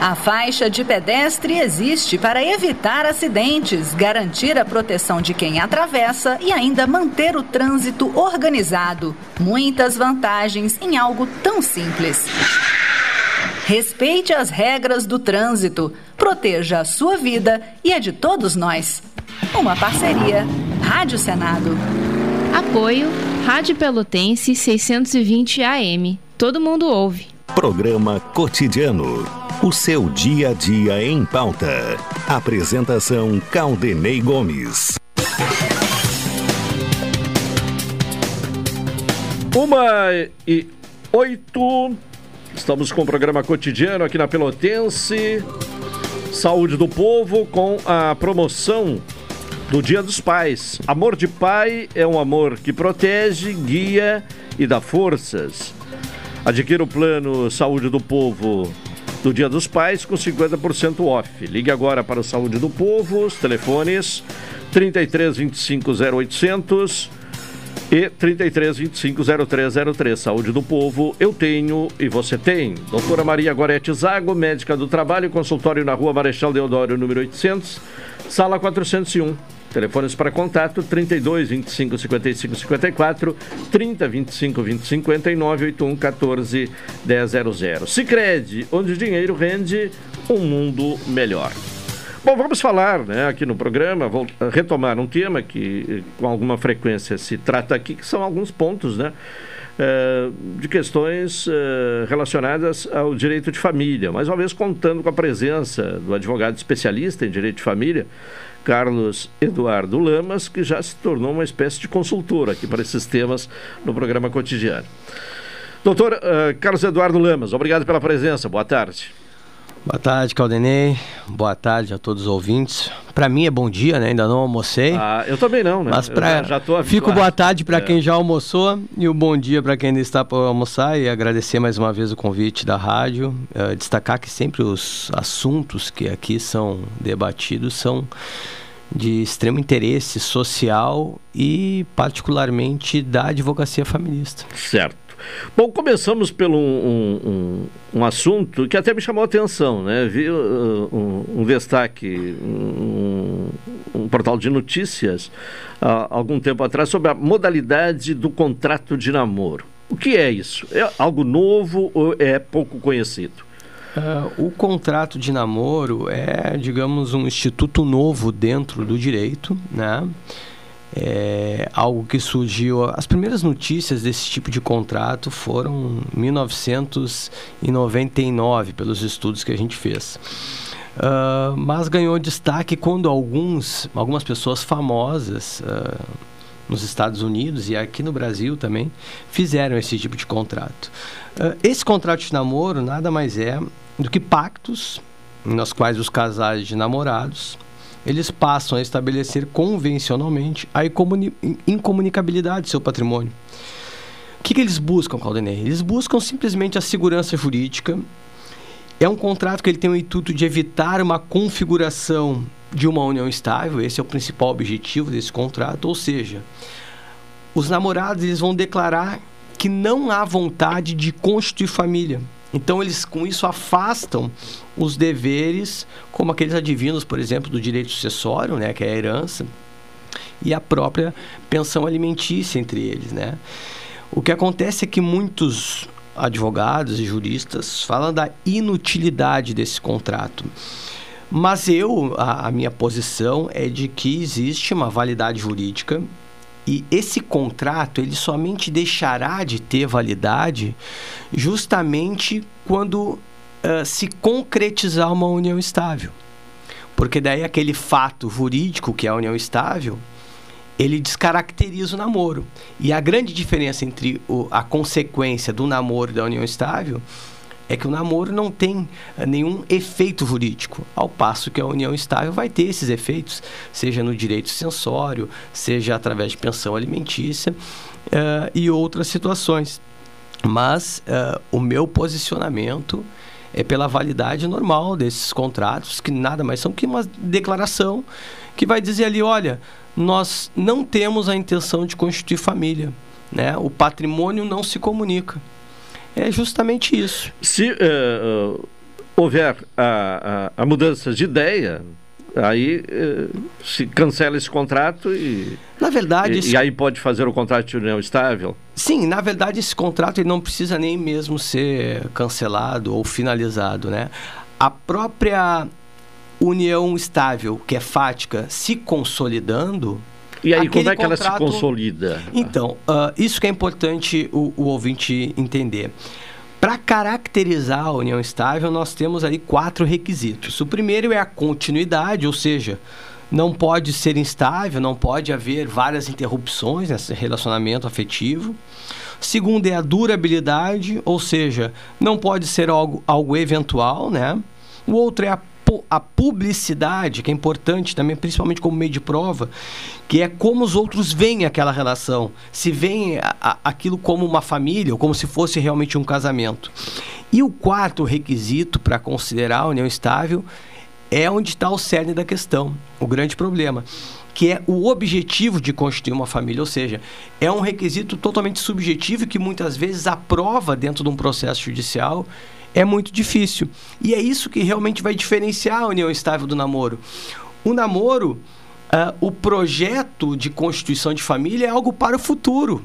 A faixa de pedestre existe para evitar acidentes, garantir a proteção de quem atravessa e ainda manter o trânsito organizado. Muitas vantagens em algo tão simples. Respeite as regras do trânsito, proteja a sua vida e a de todos nós. Uma parceria. Rádio Senado. Apoio Rádio Pelotense 620 AM. Todo mundo ouve. Programa Cotidiano. O seu dia a dia em pauta. Apresentação Caldenei Gomes. Uma e oito. Estamos com o programa cotidiano aqui na Pelotense. Saúde do Povo com a promoção do Dia dos Pais. Amor de pai é um amor que protege, guia e dá forças. Adquira o plano Saúde do Povo do Dia dos Pais com 50% off. Ligue agora para o Saúde do Povo, os telefones 33 25 0800 e 33 25 0303. Saúde do Povo, eu tenho e você tem. Doutora Maria Gorete Zago, médica do trabalho, consultório na rua Marechal Deodoro, número 800, sala 401. Telefones para contato 32 25 55 54 30 25 20 59 81 14 1000. Sicredi, onde o dinheiro rende um mundo melhor. Bom, vamos falar né, aqui no programa, vou retomar um tema que com alguma frequência se trata aqui, que são alguns pontos, né? de questões relacionadas ao direito de família, mais uma vez contando com a presença do advogado especialista em direito de família, Carlos Eduardo Lamas, que já se tornou uma espécie de consultor aqui para esses temas no programa cotidiano. Doutor uh, Carlos Eduardo Lamas, obrigado pela presença, boa tarde. Boa tarde, Caldenei. Boa tarde a todos os ouvintes. Para mim é bom dia, né? Ainda não almocei. Ah, eu também não, né? Mas pra... já, já Fico boa tarde para é. quem já almoçou e o um bom dia para quem ainda está para almoçar e agradecer mais uma vez o convite da rádio. Uh, destacar que sempre os assuntos que aqui são debatidos são de extremo interesse social e particularmente da advocacia feminista. Certo. Bom, começamos pelo um, um, um, assunto que até me chamou a atenção, né? Vi uh, um, um, destaque, um, portal de notícias, uh, algum tempo atrás, sobre a modalidade do contrato de namoro. O que é isso? É algo novo ou é pouco conhecido? Uh, o contrato de namoro é, digamos, um instituto novo dentro do direito, né? É algo que surgiu. As primeiras notícias desse tipo de contrato foram em 1999, pelos estudos que a gente fez. Uh, mas ganhou destaque quando alguns, algumas pessoas famosas uh, nos Estados Unidos e aqui no Brasil também fizeram esse tipo de contrato. Uh, esse contrato de namoro nada mais é do que pactos nos quais os casais de namorados eles passam a estabelecer convencionalmente a incomunicabilidade do seu patrimônio. O que, que eles buscam, Caldenei? Eles buscam simplesmente a segurança jurídica. É um contrato que ele tem o intuito de evitar uma configuração de uma união estável. Esse é o principal objetivo desse contrato. Ou seja, os namorados eles vão declarar que não há vontade de constituir família. Então eles com isso afastam os deveres, como aqueles adivinhos, por exemplo, do direito sucessório, né, que é a herança, e a própria pensão alimentícia entre eles, né? O que acontece é que muitos advogados e juristas falam da inutilidade desse contrato. Mas eu, a, a minha posição é de que existe uma validade jurídica e esse contrato ele somente deixará de ter validade justamente quando uh, se concretizar uma união estável. Porque daí aquele fato jurídico que é a união estável, ele descaracteriza o namoro. E a grande diferença entre o, a consequência do namoro e da união estável é que o namoro não tem eh, nenhum efeito jurídico, ao passo que a união estável vai ter esses efeitos, seja no direito sensório, seja através de pensão alimentícia uh, e outras situações. Mas uh, o meu posicionamento é pela validade normal desses contratos, que nada mais são que uma declaração que vai dizer ali, olha, nós não temos a intenção de constituir família, né? O patrimônio não se comunica. É justamente isso. Se uh, houver a, a, a, mudança de ideia, aí uh, se cancela esse contrato e. Na verdade. E, esse... e, aí pode fazer o contrato de união estável? Sim, na verdade, esse contrato ele não precisa nem mesmo ser cancelado ou finalizado, né? A própria união estável, que é fática, se consolidando, e aí, como é que contrato... ela se consolida? Então, uh, isso que é importante o, o ouvinte entender. Para caracterizar a união estável, nós temos ali quatro requisitos. O primeiro é a continuidade, ou seja, não pode ser instável, não pode haver várias interrupções nesse relacionamento afetivo. Segundo é a durabilidade, ou seja, não pode ser algo, algo eventual, né? O outro é a a publicidade, que é importante também, principalmente como meio de prova, que é como os outros veem aquela relação. Se veem aquilo como uma família ou como se fosse realmente um casamento. E o quarto requisito para considerar a união estável é onde está o cerne da questão, o grande problema que é o objetivo de constituir uma família, ou seja, é um requisito totalmente subjetivo que muitas vezes a prova dentro de um processo judicial é muito difícil. E é isso que realmente vai diferenciar a união estável do namoro. O namoro, uh, o projeto de constituição de família é algo para o futuro.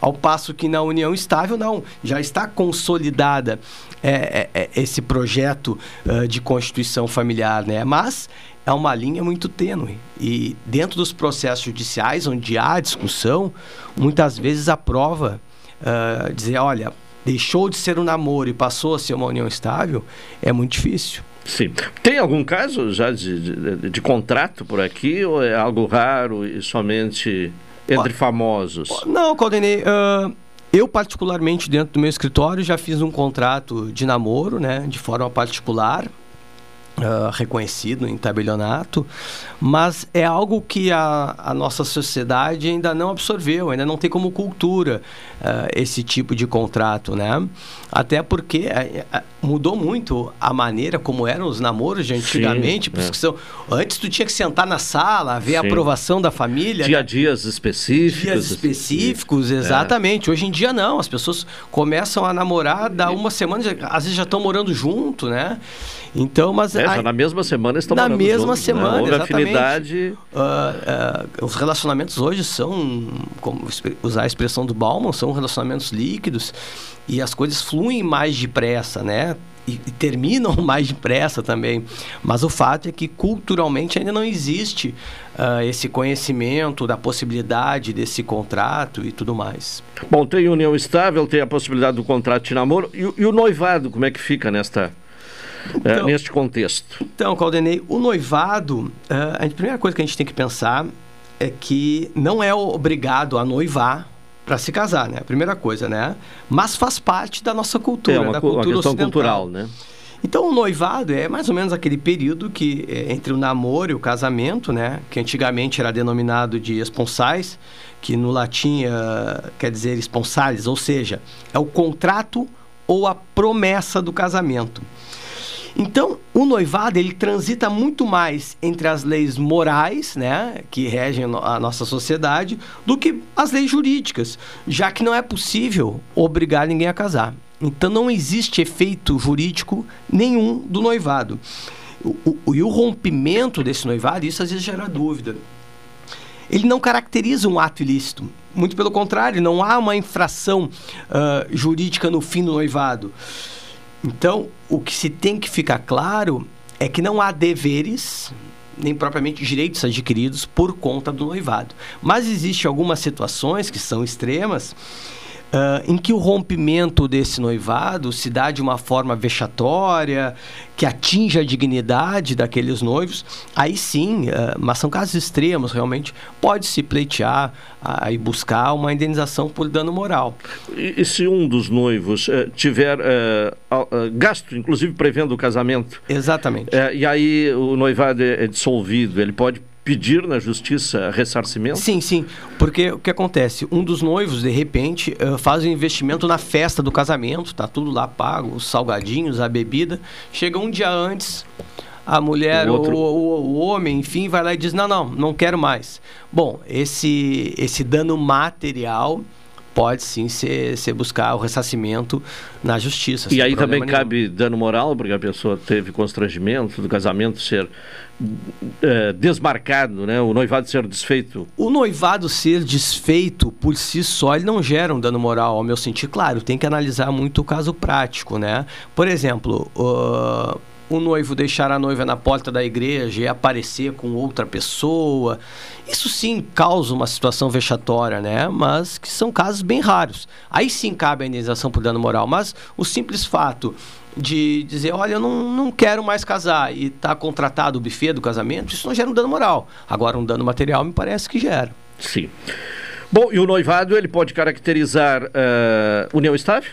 Ao passo que na união estável, não, já está consolidada é, é, é esse projeto uh, de constituição familiar, né? Mas é uma linha muito tênue. E dentro dos processos judiciais, onde há discussão, muitas vezes a prova uh, dizer, olha, deixou de ser um namoro e passou a ser uma união estável, é muito difícil. Sim. Tem algum caso já de, de, de contrato por aqui ou é algo raro e somente entre famosos? Não, Caldenei. Uh, eu, particularmente, dentro do meu escritório, já fiz um contrato de namoro, né, de forma particular. Uh, reconhecido em tabelionato, mas é algo que a, a, nossa sociedade ainda não absorveu, ainda não tem como cultura uh, esse tipo de contrato, né? Até porque uh, mudou muito a maneira como eram os namoros de antigamente, Sim, é. são, antes tu tinha que sentar na sala, ver Sim. a aprovação da família. Tinha né? dias específicos. Dias específicos, é. exatamente. Hoje em dia não, as pessoas começam a namorar, dá uma semana, às vezes já estão morando junto, né? Então, mas é, na mesma semana estão Na mesma juntos, né? semana, né? Houve exatamente. afinidade. Uh, uh, os relacionamentos hoje são, como usar a expressão do Bauman, são relacionamentos líquidos e as coisas fluem mais depressa, né? E, e, terminam <laughs> mais depressa também. Mas o fato é que culturalmente ainda não existe uh, esse conhecimento da possibilidade desse contrato e tudo mais. Bom, tem união estável, tem a possibilidade do contrato de namoro. E, e o noivado, como é que fica nesta é, então, neste contexto? Então, Caldenei, o noivado, uh, a primeira coisa que a gente tem que pensar é que não é obrigado a noivar para se casar, né? A primeira coisa, né? Mas faz parte da nossa cultura, é uma, da cultura uma ocidental. cultural, né? Então, o noivado é mais ou menos aquele período que é, entre o namoro e o casamento, né? Que antigamente era denominado de esponsais, que no latim uh, quer dizer esponsales, ou seja, é o contrato ou a promessa do casamento. Então, o noivado ele transita muito mais entre as leis morais, né, que regem a nossa sociedade, do que as leis jurídicas, já que não é possível obrigar ninguém a casar. Então, não existe efeito jurídico nenhum do noivado. O, o, e o rompimento desse noivado, isso às vezes gera dúvida. Ele não caracteriza um ato ilícito. Muito pelo contrário, não há uma infração uh, jurídica no fim do noivado. Então, o que se tem que ficar claro é que não há deveres nem propriamente direitos adquiridos por conta do noivado. Mas existem algumas situações que são extremas Uh, em que o rompimento desse noivado se dá de uma forma vexatória, que atinge a dignidade daqueles noivos, aí sim, uh, mas são casos extremos, realmente, pode-se pleitear uh, e buscar uma indenização por dano moral. E, e se um dos noivos uh, tiver gasto, inclusive prevendo o casamento? Exatamente. e aí o noivado é, é dissolvido, ele pode pedir na justiça ressarcimento? Sim, sim. Porque o que acontece? Um dos noivos, de repente, uh, faz um investimento na festa do casamento, tá tudo lá pago, os salgadinhos, a bebida. Chega um dia antes, a mulher, o, outro... o, o, o, homem, enfim, vai lá e diz: não, não, não quero mais. Bom, esse, esse dano material pode sim ser, ser buscar o ressarcimento na justiça. E aí também nenhum. cabe dano moral, porque a pessoa teve constrangimento do casamento ser é, desmarcado, né? o noivado ser desfeito? O noivado ser desfeito por si só, ele não gera um dano moral, ao meu sentir. Claro, tem que analisar muito o caso prático, né? Por exemplo, uh, o noivo deixar a noiva na porta da igreja e aparecer com outra pessoa. Isso sim causa uma situação vexatória, né? Mas que são casos bem raros. Aí sim cabe a indenização por dano moral. Mas o simples fato de dizer, olha, eu não, não quero mais casar e está contratado o buffet do casamento, isso não gera um dano moral. Agora, um dano material me parece que gera. Sim. Bom, e o noivado, ele pode caracterizar uh, união estável?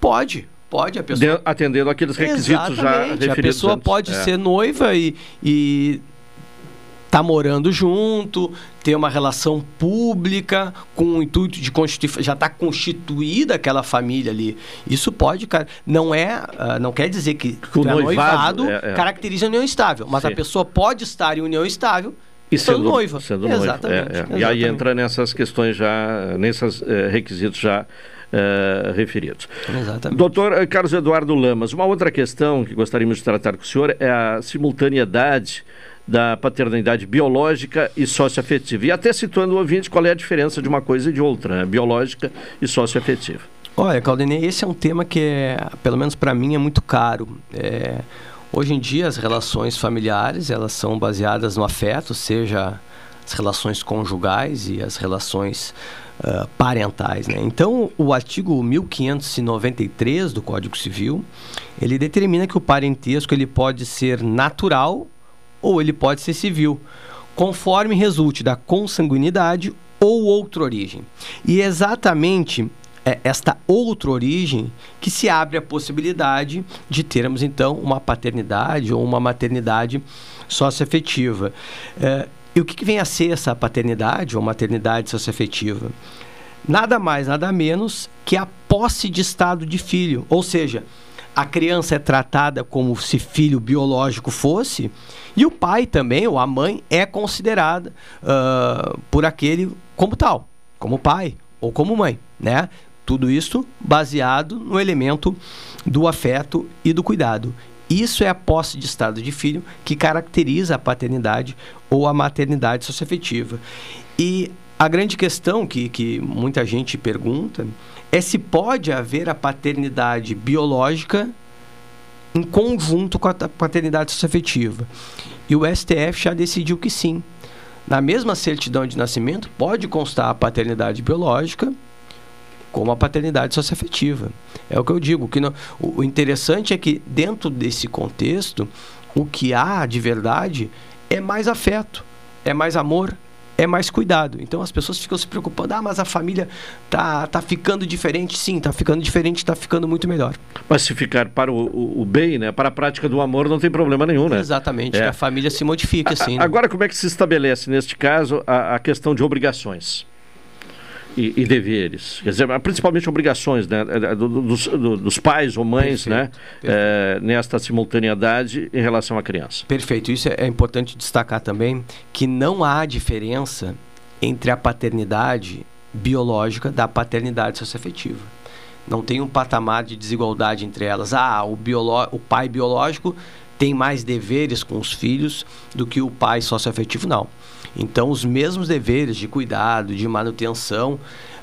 Pode, pode. A pessoa... De, atendendo aqueles requisitos Exatamente. já referidos A pessoa antes. pode é. ser noiva e, e tá morando junto, ter uma relação pública com o intuito de constituir, já está constituída aquela família ali. Isso pode, cara, não é, uh, não quer dizer que, o noivado, noivado é, é. caracteriza a união estável, mas Sim. a pessoa pode estar em união estável e sendo, sendo noiva. Sendo noiva. Exatamente, é, é. exatamente, E aí entra nessas questões já, nesses uh, requisitos já Uh, referidos. Exatamente. Doutor Carlos Eduardo Lamas, uma outra questão que gostaríamos de tratar com o senhor é a simultaneidade da paternidade biológica e socioafetiva. E até situando o ouvinte qual é a diferença de uma coisa e de outra, né? biológica e socioafetiva. Olha, Claudinei, esse é um tema que, é, pelo menos para mim, é muito caro. É, hoje em dia, as relações familiares elas são baseadas no afeto, seja as relações conjugais e as relações uh, parentais. Né? Então, o artigo 1593 do Código Civil, ele determina que o parentesco ele pode ser natural ou ele pode ser civil, conforme resulte da consanguinidade ou outra origem. E exatamente é esta outra origem que se abre a possibilidade de termos então uma paternidade ou uma maternidade socioafetiva. É, e o que, que vem a ser essa paternidade ou maternidade socioafetiva? Nada mais, nada menos que a posse de estado de filho, ou seja, a criança é tratada como se filho biológico fosse, e o pai também, ou a mãe, é considerada uh, por aquele como tal, como pai ou como mãe, né? Tudo isso baseado no elemento do afeto e do cuidado. Isso é a posse de estado de filho que caracteriza a paternidade ou a maternidade socioafetiva. E a grande questão que, que muita gente pergunta é se pode haver a paternidade biológica em conjunto com a paternidade socioafetiva. E o STF já decidiu que sim. Na mesma certidão de nascimento, pode constar a paternidade biológica como a paternidade socioafetiva. É o que eu digo. Que não, o interessante é que, dentro desse contexto, o que há de verdade é mais afeto, é mais amor, é mais cuidado. Então as pessoas ficam se preocupando, ah, mas a família tá, tá ficando diferente. Sim, tá ficando diferente, está ficando muito melhor. Mas se ficar para o, o, o, bem, né, para a prática do amor, não tem problema nenhum, né? Exatamente, é. a família se modifique, assim. Né? Agora, como é que se estabelece, neste caso, a, a questão de obrigações? E, e, deveres, quer dizer, principalmente obrigações né, é, é, dos, dos, pais ou mães perfeito, né, perfeito. É, nesta simultaneidade em relação à criança. Perfeito, isso é, é importante destacar também que não há diferença entre a paternidade biológica da paternidade socioafetiva. Não tem um patamar de desigualdade entre elas. Ah, o, o pai biológico tem mais deveres com os filhos do que o pai socioafetivo, não. Então, os mesmos deveres de cuidado, de manutenção,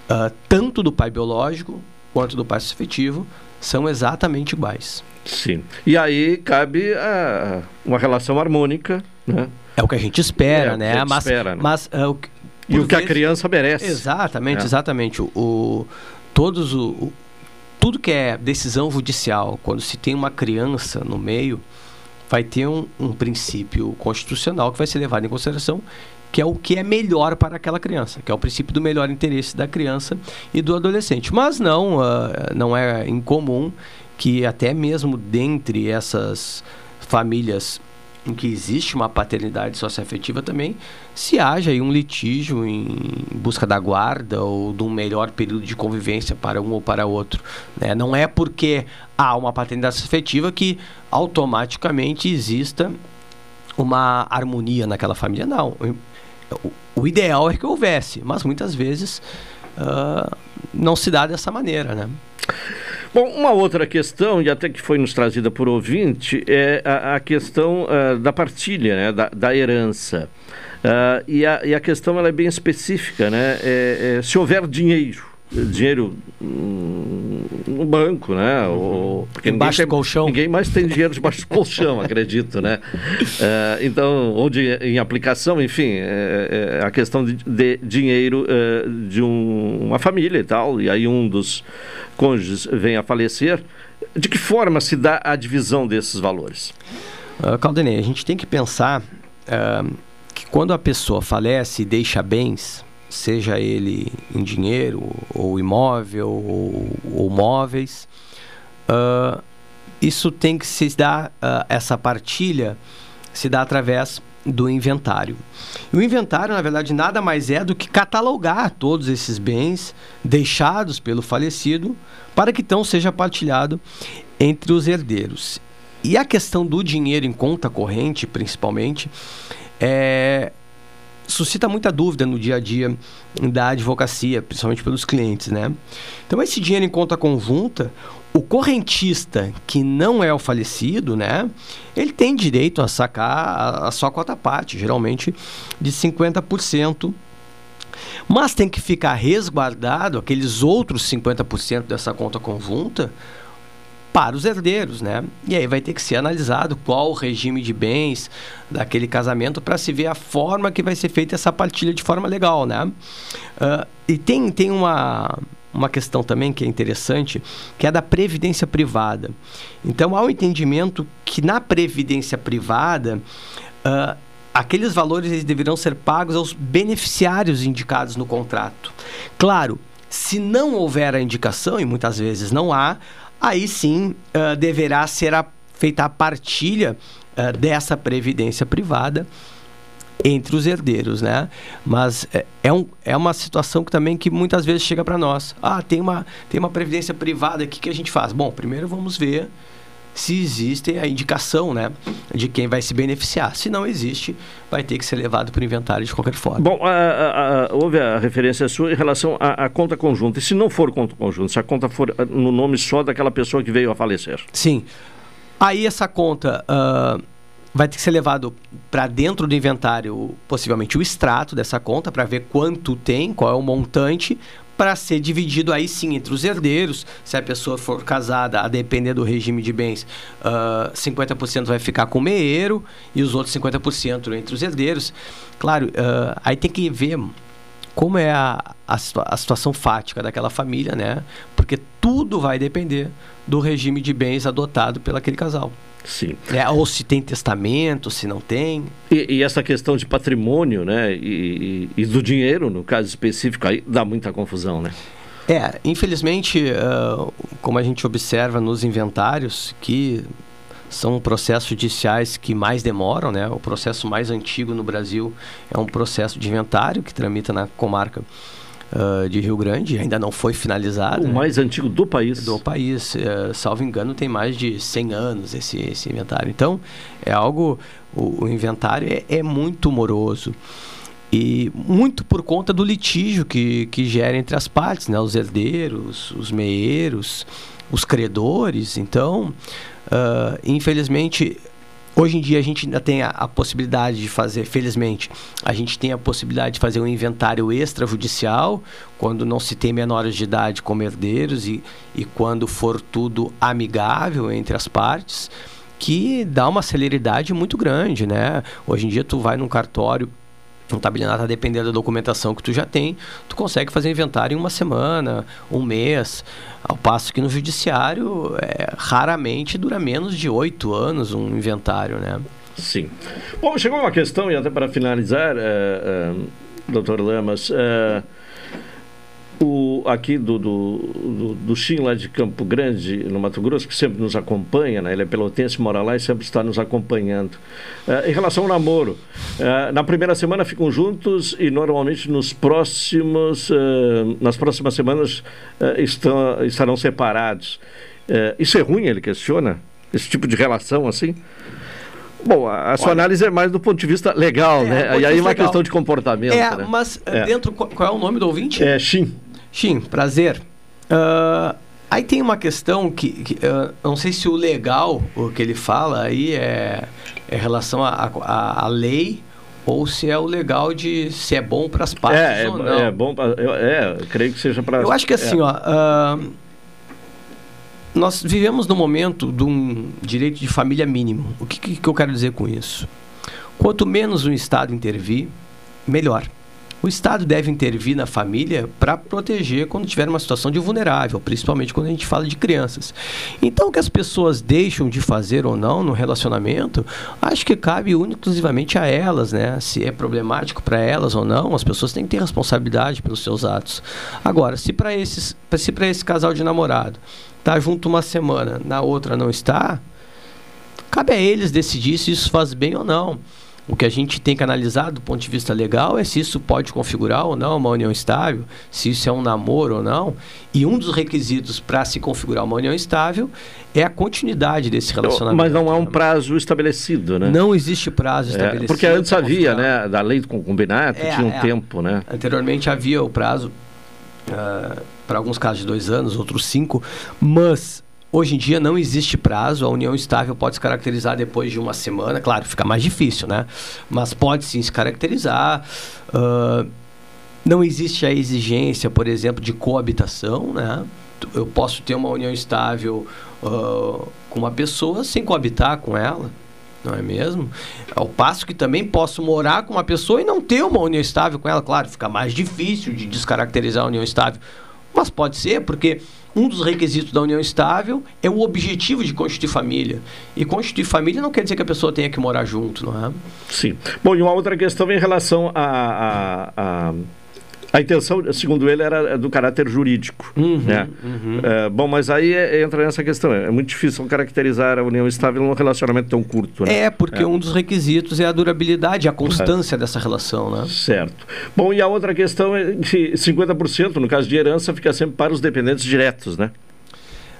uh, tanto do pai biológico quanto do pai afetivo, são exatamente iguais. Sim. E aí cabe a, uma relação harmônica, né? É o que a gente espera, É, né? a gente mas, espera, né? mas é, o que- E o que a vezes- criança merece. Exatamente, É. exatamente. O, o- todos o, o- tudo que é decisão judicial, quando se tem uma criança no meio, vai ter um, um princípio constitucional que vai ser levado em consideração, que é o que é melhor para aquela criança, que é o princípio do melhor interesse da criança e do adolescente. Mas não, ah, não é incomum que até mesmo dentre essas famílias em que existe uma paternidade socioafetiva também, se haja um litígio em busca da guarda ou de um melhor período de convivência para um ou para outro. né? Não é porque há uma paternidade socioafetiva que automaticamente exista uma harmonia naquela família. Não. O, ideal é que houvesse, mas muitas vezes ah, não se dá dessa maneira, né? Bom, uma outra questão, e até que foi nos trazida por ouvinte, é a, a questão ah, da partilha, né, da, da herança. Ah, e, a, e a questão ela é bem específica, né? É- é, se houver dinheiro, dinheiro no banco, né? Ou, porque do colchão. ninguém mais tem dinheiro debaixo do colchão, <laughs> acredito, né? Ah, então, ou de, em aplicação, enfim, é- é a questão de, de dinheiro eh, de um- uma família e tal, e aí um dos cônjuges vem a falecer, de que forma se dá a divisão desses valores? Uh, Caldenei, a gente tem que pensar ah, que quando a pessoa falece e deixa bens, seja ele em dinheiro, ou imóvel, ou, ou móveis, ah, isso tem que se dar, ah, essa partilha se dá através do inventário. O inventário, na verdade, nada mais é do que catalogar todos esses bens deixados pelo falecido para que então seja partilhado entre os herdeiros. E a questão do dinheiro em conta corrente, principalmente, é, suscita muita dúvida no dia a dia da advocacia, principalmente pelos clientes, né? Então, esse dinheiro em conta conjunta, o correntista que não é o falecido, né? Ele tem direito a sacar a, sua cota parte, geralmente de 50%. Mas tem que ficar resguardado aqueles outros 50% dessa conta conjunta para os herdeiros, né? E aí vai ter que ser analisado qual o regime de bens daquele casamento para se ver a forma que vai ser feita essa partilha de forma legal, né? Ah, e tem, tem uma, uma questão também que é interessante, que é da previdência privada. Então há o entendimento que na previdência privada ah, aqueles valores eles deverão ser pagos aos beneficiários indicados no contrato. Claro, se não houver a indicação, e muitas vezes não há, aí sim ah, deverá ser a- feita a partilha ah, dessa previdência privada entre os herdeiros, né? Mas é, é, um, é uma situação que também que muitas vezes chega para nós. Ah, tem uma, tem uma previdência privada, o que, que a gente faz? Bom, primeiro vamos ver se existe a indicação, né, de quem vai se beneficiar. Se não existe, vai ter que ser levado para o inventário de qualquer forma. Bom, a- a- a- houve a referência sua em relação à, conta conjunta. E se não for conta conjunta, se a conta for ah, no nome só daquela pessoa que veio a falecer? Sim. Aí essa conta ah, vai ter que ser levado para dentro do inventário, possivelmente o extrato dessa conta, para ver quanto tem, qual é o montante, para ser dividido aí sim entre os herdeiros. Se a pessoa for casada, a depender do regime de bens, ah, 50% vai ficar com o meeiro e os outros 50% entre os herdeiros. Claro, ah, aí tem que ver como é a, a, a situação fática daquela família, né? Porque tudo vai depender do regime de bens adotado pelo aquele casal. Sim. É, ou se tem testamento, se não tem. E, e essa questão de patrimônio, né, e, e- e do dinheiro, no caso específico, aí dá muita confusão, né? É, infelizmente, ah, como a gente observa nos inventários, que são processos judiciais que mais demoram, né? O processo mais antigo no Brasil é um processo de inventário que tramita na comarca de Rio Grande, ainda não foi finalizado. O né? mais antigo do país. Do país, eh, salvo engano, tem mais de 100 anos esse, esse inventário. Então, é algo, o, o inventário é, é muito moroso. E muito por conta do litígio que, que gera entre as partes, né? Os herdeiros, os meeiros, os credores. Então, ah, infelizmente, Hoje em dia a gente ainda tem a, a, possibilidade de fazer, felizmente, a gente tem a possibilidade de fazer um inventário extrajudicial quando não se tem menores de idade como herdeiros e, e quando for tudo amigável entre as partes, que dá uma celeridade muito grande, né? Hoje em dia tu vai num cartório um tabelionato, dependendo da documentação que tu já tem, tu consegue fazer inventário em uma semana, um mês. Ao passo que no judiciário, é, raramente dura menos de oito anos um inventário, né? Sim. Bom, chegou uma questão, e até para finalizar, é, doutor Lamas, é, o, aqui do, do, do, do Chim, lá de Campo Grande, no Mato Grosso, que sempre nos acompanha, né? ele é pelotense, mora lá e sempre está nos acompanhando. Uh, em relação ao namoro, uh, na primeira semana ficam juntos e normalmente nos próximos, uh, nas próximas semanas estão, estarão separados. isso é ruim, ele questiona? Esse tipo de relação assim? Bom, a, sua Olha, análise é mais do ponto de vista legal, é, né? E aí uma legal. questão de comportamento. É, né? mas é. dentro, qual, qual é o nome do ouvinte? É Shin. Shin, prazer. Uh, aí tem uma questão que, que uh, não sei se o legal, o que ele fala aí é, é relação à lei ou se é o legal de se é bom para as partes é, ou é, não. É bom, eu, é, eu creio que seja para. Eu acho que assim, é. ó. Uh, nós vivemos no momento de um direito de família mínimo. O que, que eu quero dizer com isso? Quanto menos o Estado intervir, melhor. O Estado deve intervir na família para proteger quando tiver uma situação de vulnerável, principalmente quando a gente fala de crianças. Então, o que as pessoas deixam de fazer ou não no relacionamento, acho que cabe exclusivamente a elas, né? Se é problemático para elas ou não, as pessoas têm que ter responsabilidade pelos seus atos. Agora, se para esse casal de namorado tá junto uma semana, na outra não está, cabe a eles decidir se isso faz bem ou não. O que a gente tem que analisar do ponto de vista legal é se isso pode configurar ou não uma união estável, se isso é um namoro ou não. E um dos requisitos para se configurar uma união estável é a continuidade desse relacionamento. Mas não há um prazo estabelecido, né? Não existe prazo é, estabelecido. porque antes havia, né, da lei do concubinato, é, tinha um é, tempo, né? Anteriormente havia o prazo uh, para alguns casos de dois anos, outros cinco, mas Hoje em dia não existe prazo, a união estável pode se caracterizar depois de uma semana, claro, fica mais difícil, né? Mas pode sim se caracterizar. Uh, não existe a exigência, por exemplo, de coabitação, né? Eu posso ter uma união estável uh, com uma pessoa sem coabitar com ela, não é mesmo? Ao passo que também posso morar com uma pessoa e não ter uma união estável com ela, claro, fica mais difícil de descaracterizar a união estável, mas pode ser porque um dos requisitos da união estável é o objetivo de constituir família. E constituir família não quer dizer que a pessoa tenha que morar junto, não é? Sim. Bom, e uma outra questão em relação a, a, a a intenção, segundo ele, era do caráter jurídico. Uhum, né? Uhum. É, bom, mas aí é, entra nessa questão. É muito difícil caracterizar a união estável num relacionamento tão curto. Né? É, porque é. um dos requisitos é a durabilidade, a constância dessa relação. Né? Certo. Bom, e a outra questão é que 50%, no caso de herança, fica sempre para os dependentes diretos, né?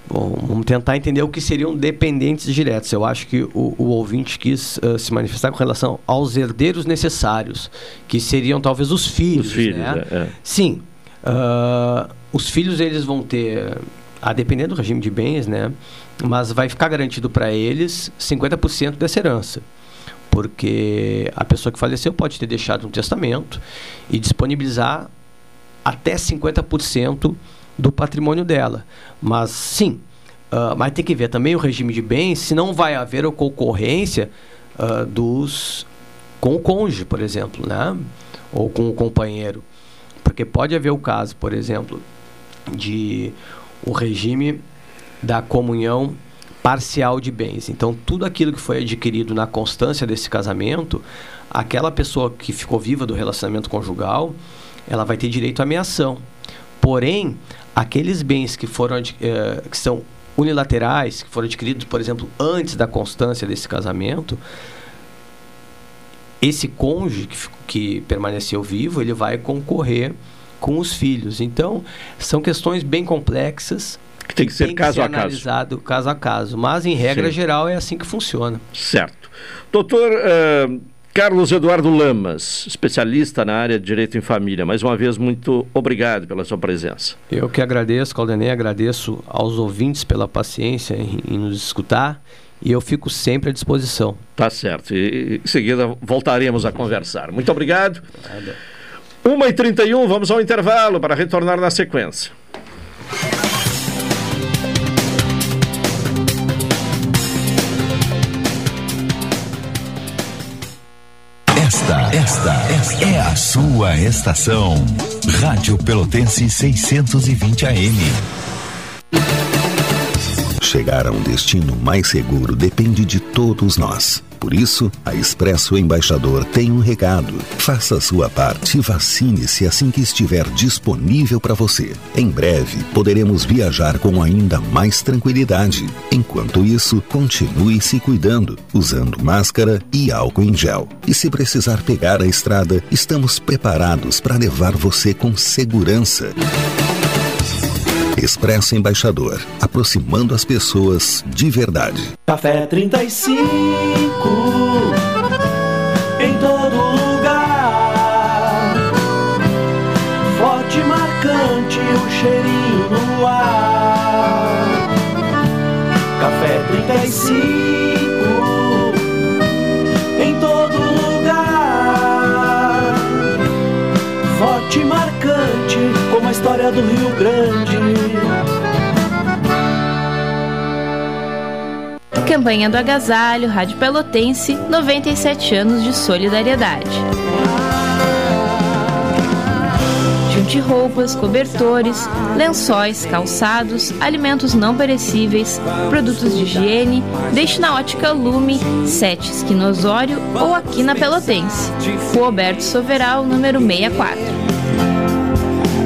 Bom, vamos tentar entender o que seriam dependentes diretos. Eu acho que o, o ouvinte quis uh, se manifestar com relação aos herdeiros necessários, que seriam talvez os filhos. Os filhos, né? é, é. Sim. Uh, os filhos eles vão ter, a depender do regime de bens, né? Mas vai ficar garantido para eles 50% dessa herança. Porque a pessoa que faleceu pode ter deixado um testamento e disponibilizar até 50% do patrimônio dela. Mas sim, uh, mas tem que ver também o regime de bens, se não vai haver a concorrência uh, dos com o cônjuge, por exemplo, né? Ou com o companheiro. Porque pode haver o caso, por exemplo, de o regime da comunhão parcial de bens. Então, tudo aquilo que foi adquirido na constância desse casamento, aquela pessoa que ficou viva do relacionamento conjugal, ela vai ter direito à ameação. Porém, aqueles bens que foram eh, que são unilaterais, que foram adquiridos, por exemplo, antes da constância desse casamento, esse cônjuge que, que permaneceu vivo, ele vai concorrer com os filhos. Então, são questões bem complexas que tem que ser tem caso que ser a analisado caso. caso a caso. Mas, em regra Sim. geral, é assim que funciona. Certo. Doutor, uh, Carlos Eduardo Lamas, especialista na área de Direito em Família. Mais uma vez, muito obrigado pela sua presença. Eu que agradeço, Caldenei, agradeço aos ouvintes pela paciência em, em nos escutar e eu fico sempre à disposição. Tá certo. E em seguida voltaremos a conversar. Muito obrigado. 1h31, vamos ao intervalo para retornar na sequência. Esta, esta, esta é a sua estação. Rádio Pelotense 620 AM. Chegar a um destino mais seguro depende de todos nós. Por isso, a Expresso Embaixador tem um recado. Faça sua parte e vacine-se assim que estiver disponível para você. Em breve, poderemos viajar com ainda mais tranquilidade. Enquanto isso, continue se cuidando, usando máscara e álcool em gel. E se precisar pegar a estrada, estamos preparados para levar você com segurança. Expresso Embaixador, aproximando as pessoas de verdade. Café 35 Campanha do Agasalho, Rádio Pelotense, 97 anos de solidariedade. Junte roupas, cobertores, lençóis, calçados, alimentos não perecíveis, produtos de higiene, deixe na ótica Lume, 7 esquina Osório ou aqui na Pelotense. Rua Alberto Soveral, número 64.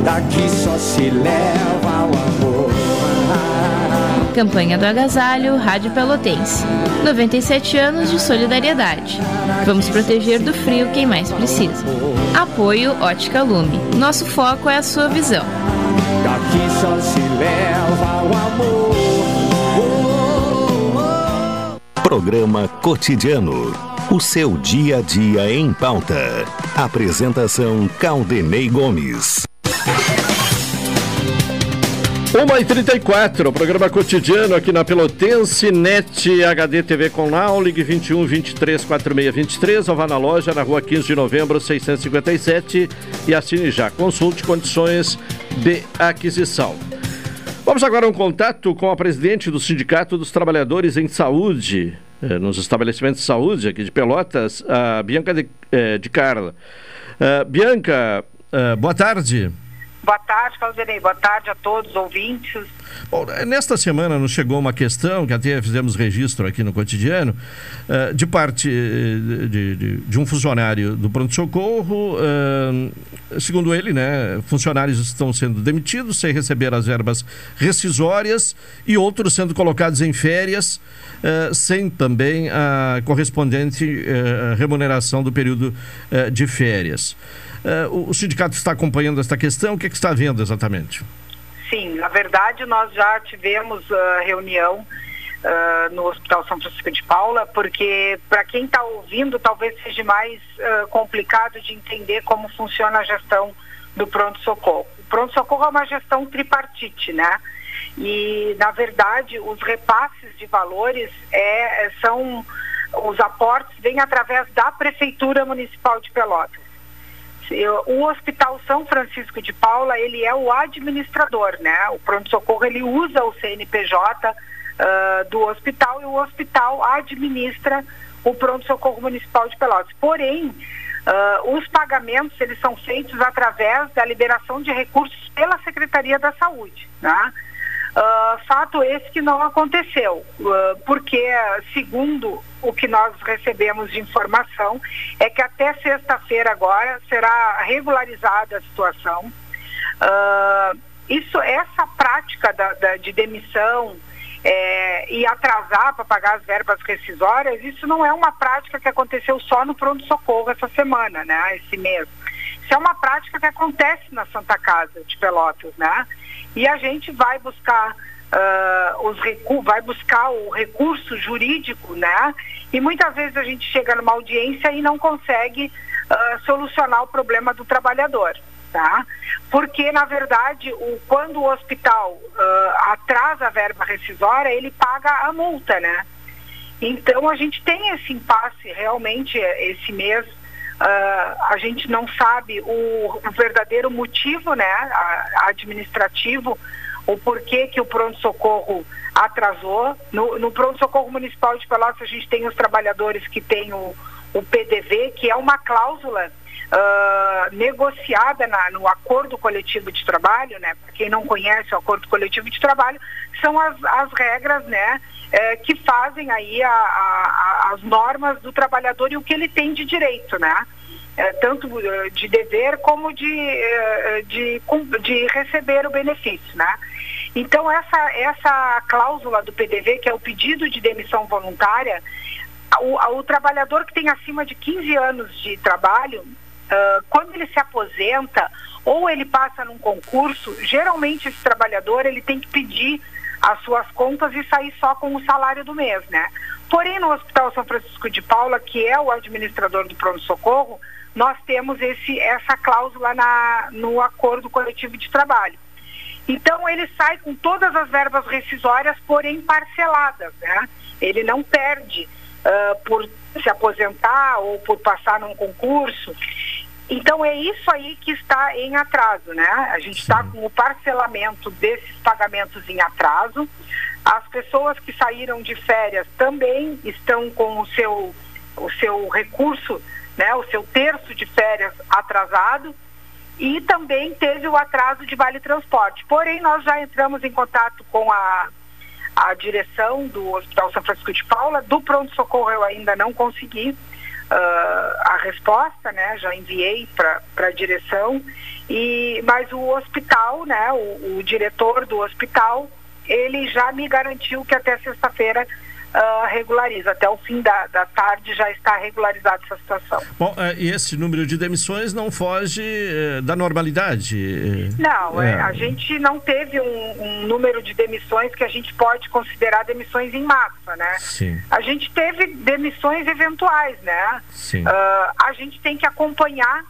Daqui só se leva o amor. Campanha do Agasalho, Rádio Pelotense. 97 anos de solidariedade. Vamos proteger do frio quem mais precisa. Apoio Ótica Lume. Nosso foco é a sua visão. Daqui só se leva o amor. Programa Cotidiano. O seu dia a dia em pauta. Apresentação Caldenei Gomes. 1h34, o programa cotidiano aqui na Pelotense, NET HD TV com ligue 21 23 46 23, ou vá na loja na rua 15 de novembro 657 e assine já. Consulte condições de aquisição. Vamos agora a um contato com a presidente do Sindicato dos Trabalhadores em Saúde, eh, nos estabelecimentos de saúde aqui de Pelotas, a Bianca de, eh, de Carla. Uh, Bianca, uh, boa tarde. Boa tarde, Caldenei. Boa tarde a todos os ouvintes. Bom, nesta semana nos chegou uma questão, que até fizemos registro aqui no cotidiano, uh, de parte de, de, de, um funcionário do pronto-socorro. Segundo ele, né, funcionários estão sendo demitidos sem receber as verbas rescisórias e outros sendo colocados em férias sem também a correspondente remuneração do período de férias. Uh, o sindicato está acompanhando esta questão, o que, é que está vendo exatamente? Sim, na verdade nós já tivemos uh, reunião uh, no Hospital São Francisco de Paula, porque para quem está ouvindo talvez seja mais complicado de entender como funciona a gestão do pronto-socorro. O pronto-socorro é uma gestão tripartite, né? E, na verdade, os repasses de valores é, são os aportes vêm através da Prefeitura Municipal de Pelotas o Hospital São Francisco de Paula, ele é o administrador, né? O pronto-socorro, ele usa o CNPJ uh, do hospital e o hospital administra o pronto-socorro municipal de Pelotas. Porém, uh, os pagamentos, eles são feitos através da liberação de recursos pela Secretaria da Saúde, né? Uh, fato esse que não aconteceu, uh, porque, segundo o que nós recebemos de informação, é que até sexta-feira agora será regularizada a situação. Uh, isso, essa prática da, da, de demissão é, e atrasar para pagar as verbas rescisórias, isso não é uma prática que aconteceu só no pronto-socorro essa semana, né, esse mês. Isso é uma prática que acontece na Santa Casa de Pelotas, né? E a gente vai buscar uh, os recursos, vai buscar o recurso jurídico, né? E muitas vezes a gente chega numa audiência e não consegue uh, solucionar o problema do trabalhador, tá? Porque na verdade, o, quando o hospital uh, atrasa a verba rescisória, ele paga a multa, né? Então a gente tem esse impasse realmente é, esse mês. Uh, a gente não sabe o, o verdadeiro motivo né, administrativo, o porquê que o pronto-socorro atrasou. No, no pronto-socorro municipal de Pelotas a gente tem os trabalhadores que têm o, o PDV, que é uma cláusula uh, negociada na, no acordo coletivo de trabalho, né? Para quem não conhece o acordo coletivo de trabalho, são as, as regras, né? Eh, que fazem aí a, a, as normas do trabalhador e o que ele tem de direito, né? É, tanto de dever como de, de, de receber o benefício, né? Então essa, essa cláusula do PDV, que é o pedido de demissão voluntária, o, o trabalhador que tem acima de 15 anos de trabalho, uh, quando ele se aposenta ou ele passa num concurso, geralmente esse trabalhador ele tem que pedir as suas contas e sair só com o salário do mês, né? Porém, no Hospital São Francisco de Paula, que é o administrador do pronto-socorro, nós temos esse, essa cláusula na, no acordo coletivo de trabalho. Então, ele sai com todas as verbas rescisórias, porém parceladas, né? Ele não perde uh, por se aposentar ou por passar num concurso. Então é isso aí que está em atraso, né? A gente está com o parcelamento desses pagamentos em atraso. As pessoas que saíram de férias também estão com o seu, o seu recurso, né? O seu terço de férias atrasado. E também teve o atraso de vale transporte. Porém, nós já entramos em contato com a, a direção do Hospital São Francisco de Paula. Do pronto-socorro eu ainda não consegui a resposta, né? Já enviei para a direção. E, mas o hospital, né? O, o, diretor do hospital, ele já me garantiu que até sexta-feira uh, regulariza. Até o fim da, da tarde já está regularizada essa situação. Bom, uh, e esse número de demissões não foge uh, da normalidade? Não, é. a gente não teve um, um, número de demissões que a gente pode considerar demissões em massa, né? Sim. A gente teve demissões eventuais, né? Sim. a gente tem que acompanhar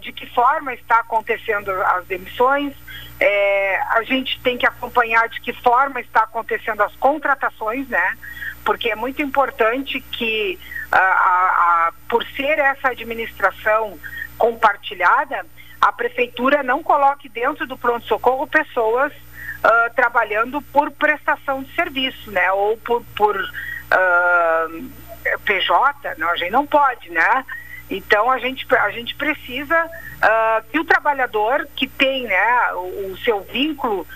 de que forma está acontecendo as demissões, é, a gente tem que acompanhar de que forma está acontecendo as contratações, né? Porque é muito importante que, a, a, por ser essa administração compartilhada, a prefeitura não coloque dentro do pronto-socorro pessoas uh, trabalhando por prestação de serviço, né? Ou por, por uh, PJ, não, a gente não pode, né? Então a gente, a gente precisa uh, que o trabalhador que tem né, o, o seu vínculo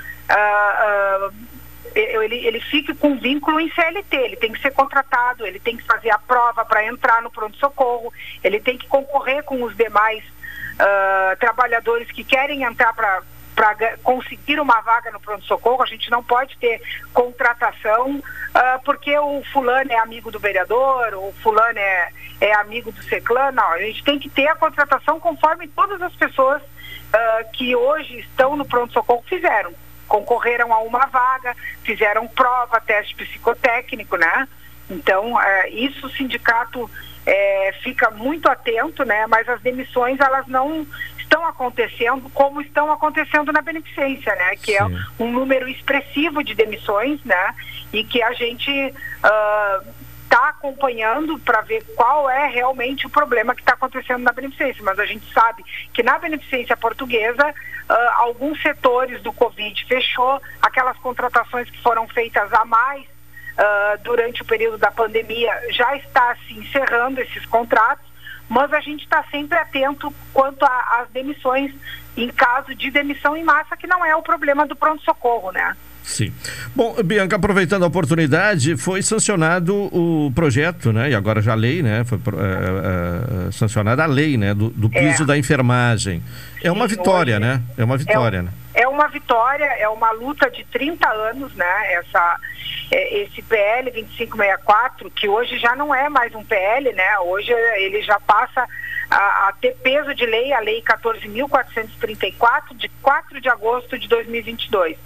ele, ele fique com vínculo em CLT, ele tem que ser contratado, ele tem que fazer a prova para entrar no pronto-socorro, ele tem que concorrer com os demais uh, trabalhadores que querem entrar para para conseguir uma vaga no pronto-socorro, a gente não pode ter contratação uh, porque o fulano é amigo do vereador, o fulano é, é amigo do seclano, não, a gente tem que ter a contratação conforme todas as pessoas uh, que hoje estão no pronto-socorro fizeram concorreram a uma vaga, fizeram prova, teste psicotécnico, né? Então, é, isso o sindicato é, fica muito atento, né? Mas as demissões, elas não estão acontecendo como estão acontecendo na beneficência, né? Que é Sim. é um número expressivo de demissões, né? E que a gente está acompanhando para ver qual é realmente o problema que está acontecendo na beneficência. Mas a gente sabe que na beneficência portuguesa uh, alguns setores do Covid fechou, aquelas contratações que foram feitas a mais uh, durante o período da pandemia já está se encerrando esses contratos, mas a gente está sempre atento quanto às demissões em caso de demissão em massa, que não é o problema do pronto-socorro, né? Sim. Bom, Bianca, aproveitando a oportunidade, foi sancionado o projeto, né? E agora já a lei, né? Foi é, é, sancionada a lei, né? Do, do piso é. da enfermagem. É uma Sim, vitória, hoje, né? É uma vitória, é, né? É uma vitória, é uma luta de 30 anos, né? Essa, é, esse PL 2564, que hoje já não é mais um PL, né? Hoje ele já passa a, a ter peso de lei, a lei 14.434, de 4 de agosto de 2022.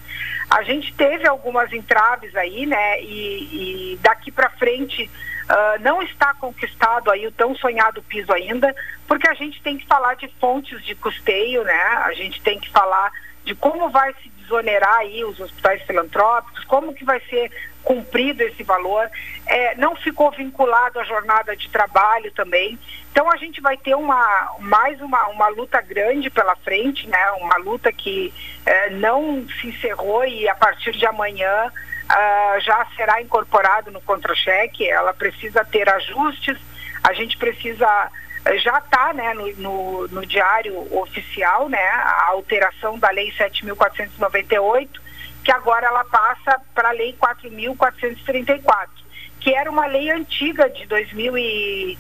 A gente teve algumas entraves aí, né? E, e daqui para frente uh, não está conquistado aí o tão sonhado piso ainda, porque a gente tem que falar de fontes de custeio, né? A gente tem que falar de como vai se desonerar aí os hospitais filantrópicos, como que vai ser cumprido esse valor. É, não ficou vinculado à jornada de trabalho também. Então a gente vai ter uma, mais uma, uma luta grande pela frente, né? uma luta que é, não se encerrou e a partir de amanhã uh, já será incorporado no contra-cheque. Ela precisa ter ajustes, a gente precisa já está né, no, no, no, diário oficial né, a alteração da Lei 7.498, que agora ela passa para a Lei 4.434, que era uma lei antiga de 2000 e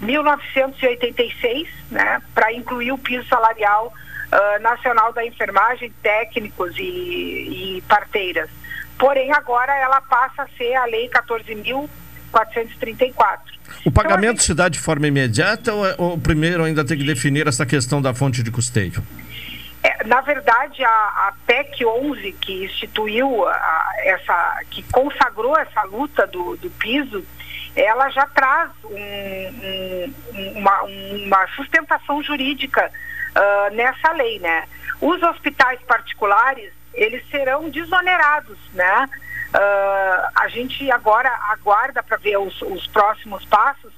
1986, né, para incluir o piso salarial uh, nacional da enfermagem, técnicos e, e parteiras. Porém, agora ela passa a ser a Lei 14.434. O pagamento então, gente... se dá de forma imediata ou, é, ou, primeiro ainda tem que definir essa questão da fonte de custeio? É, na verdade, a, a, PEC 11, que instituiu, a, essa, que consagrou essa luta do, do piso, ela já traz um, um, uma, uma, sustentação jurídica uh, nessa lei, né? Os hospitais particulares, eles serão desonerados, né? Uh, a gente agora aguarda para ver os, os, próximos passos,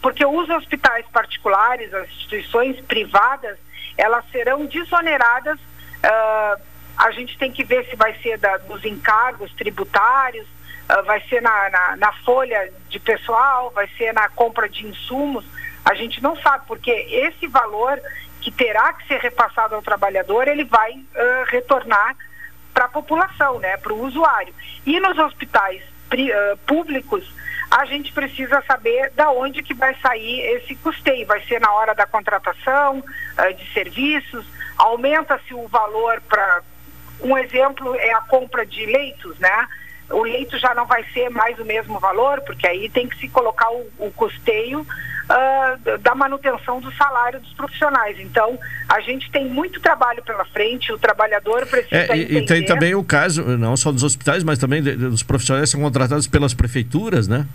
porque os hospitais particulares, as instituições privadas, elas serão desoneradas. Uh, a gente tem que ver se vai ser da, dos encargos tributários, uh, vai ser na, na, na, folha de pessoal, vai ser na compra de insumos. A gente não sabe, porque esse valor que terá que ser repassado ao trabalhador, ele vai retornar para a população, né, para o usuário. E nos hospitais uh, públicos, a gente precisa saber da onde que vai sair esse custeio. Vai ser na hora da contratação uh, de serviços, aumenta-se o valor para. Um exemplo é a compra de leitos, né? O leito já não vai ser mais o mesmo valor, porque aí tem que se colocar o, o custeio uh, da manutenção do salário dos profissionais. Então, a gente tem muito trabalho pela frente, o trabalhador precisa é, e, e, tem também o caso, não só dos hospitais, mas também dos profissionais que são contratados pelas prefeituras, né?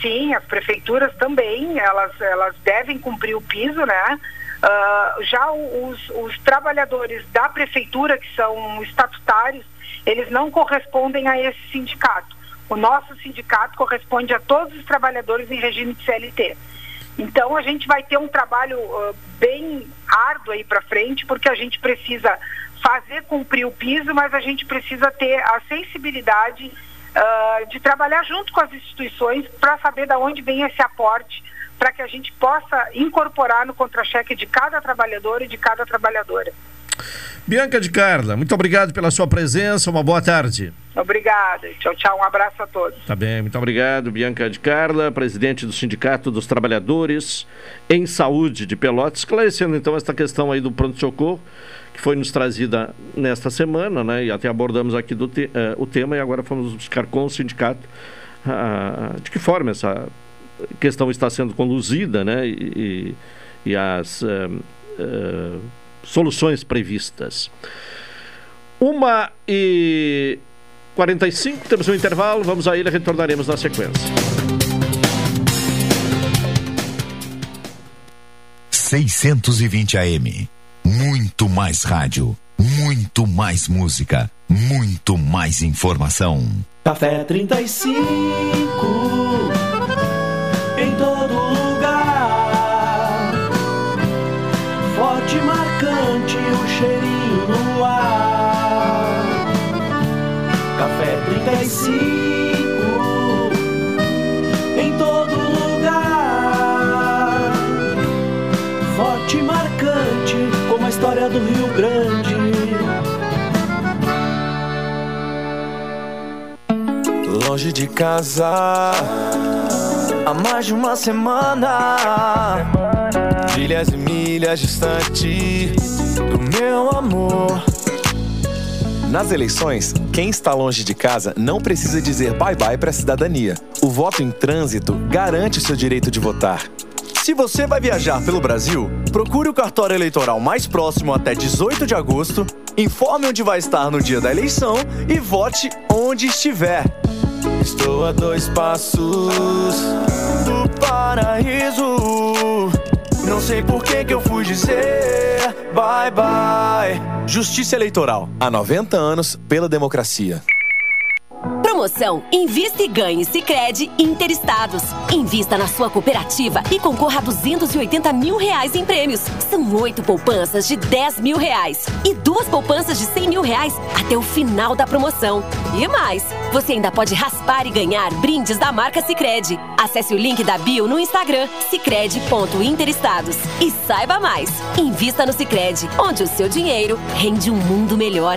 Sim, as prefeituras também, elas, elas devem cumprir o piso, né? Uh, já os, os trabalhadores da prefeitura, que são estatutários, eles não correspondem a esse sindicato. O nosso sindicato corresponde a todos os trabalhadores em regime de CLT. Então a gente vai ter um trabalho uh, bem árduo aí para frente, porque a gente precisa fazer cumprir o piso, mas a gente precisa ter a sensibilidade uh, de trabalhar junto com as instituições para saber de onde vem esse aporte, para que a gente possa incorporar no contra-cheque de cada trabalhador e de cada trabalhadora. Bianca de Carla, muito obrigado pela sua presença, uma boa tarde. Obrigada. Tchau, tchau. Um abraço a todos. Tá bem, muito obrigado. Bianca de Carla, presidente do Sindicato dos Trabalhadores em Saúde de Pelotas, esclarecendo então esta questão aí do pronto-socorro, que foi nos trazida nesta semana, né? E até abordamos aqui do te, uh, o tema e agora fomos buscar com o sindicato uh, de que forma essa questão está sendo conduzida, né? E, e as. Uh, soluções previstas. Uma e 45, temos um intervalo, vamos a ele, retornaremos na sequência. 620 AM. Muito mais rádio, muito mais música, muito mais informação. Café 35 Longe de casa há mais de uma semana Milhas e milhas distante do meu amor. Nas eleições, quem está longe de casa não precisa dizer bye-bye para a cidadania. O voto em trânsito garante o seu direito de votar. Se você vai viajar pelo Brasil, procure o cartório eleitoral mais próximo até 18 de agosto, informe onde vai estar no dia da eleição e vote onde estiver. Estou a dois passos do paraíso Não sei por que que eu fui dizer bye bye. Justiça Eleitoral. Há 90 anos pela democracia. Promoção Invista e Ganhe Sicredi Interestados. Invista na sua cooperativa e concorra a 280 mil reais em prêmios. São oito poupanças de 10 mil reais e duas poupanças de 100 mil reais até o final da promoção. E mais, você ainda pode raspar e ganhar brindes da marca Sicredi. Acesse o link da bio no Instagram sicredi.interestados e saiba mais. Invista no Sicredi, onde o seu dinheiro rende um mundo melhor.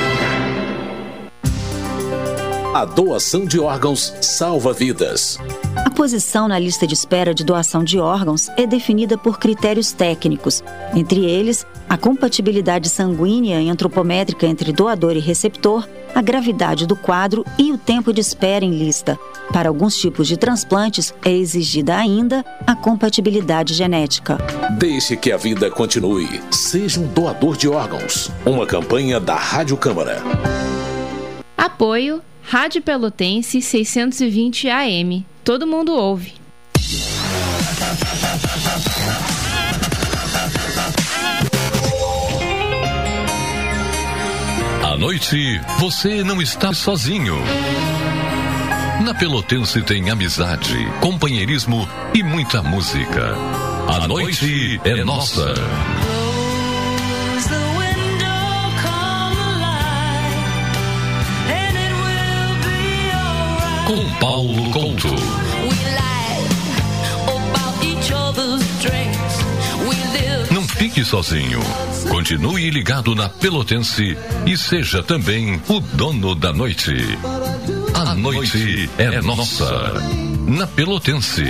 A doação de órgãos salva vidas. A posição na lista de espera de doação de órgãos é definida por critérios técnicos, entre eles a compatibilidade sanguínea e antropométrica entre doador e receptor, a gravidade do quadro e o tempo de espera em lista. Para alguns tipos de transplantes, é exigida ainda a compatibilidade genética. Deixe que a vida continue. Seja um doador de órgãos. Uma campanha da Rádio Câmara. Apoio Rádio Pelotense 620 AM. Todo mundo ouve. À noite, você não está sozinho. Na Pelotense tem amizade, companheirismo e muita música. A noite é nossa. Com Paulo Couto. Não fique sozinho. Continue ligado na Pelotense e seja também o dono da noite. A noite é nossa. Na Pelotense,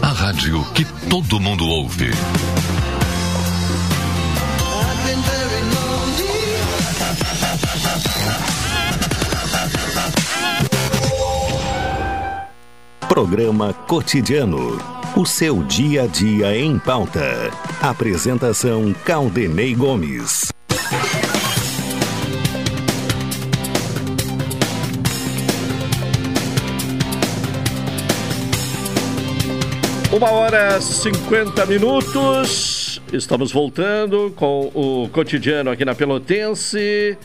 a rádio que todo mundo ouve. Programa Cotidiano. O seu dia a dia em pauta. Apresentação Caldenei Gomes. Uma hora 50 minutos. Estamos voltando com o cotidiano aqui na Pelotense.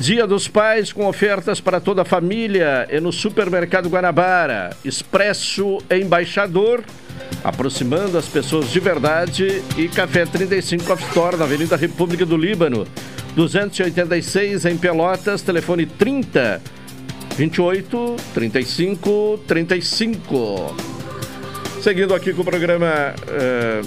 Dia dos Pais com ofertas para toda a família é no Supermercado Guanabara. Expresso Embaixador, aproximando as pessoas de verdade. E Café 35 Off Store na Avenida República do Líbano. 286 em Pelotas, telefone 30 28 35 35. Seguindo aqui com o programa eh,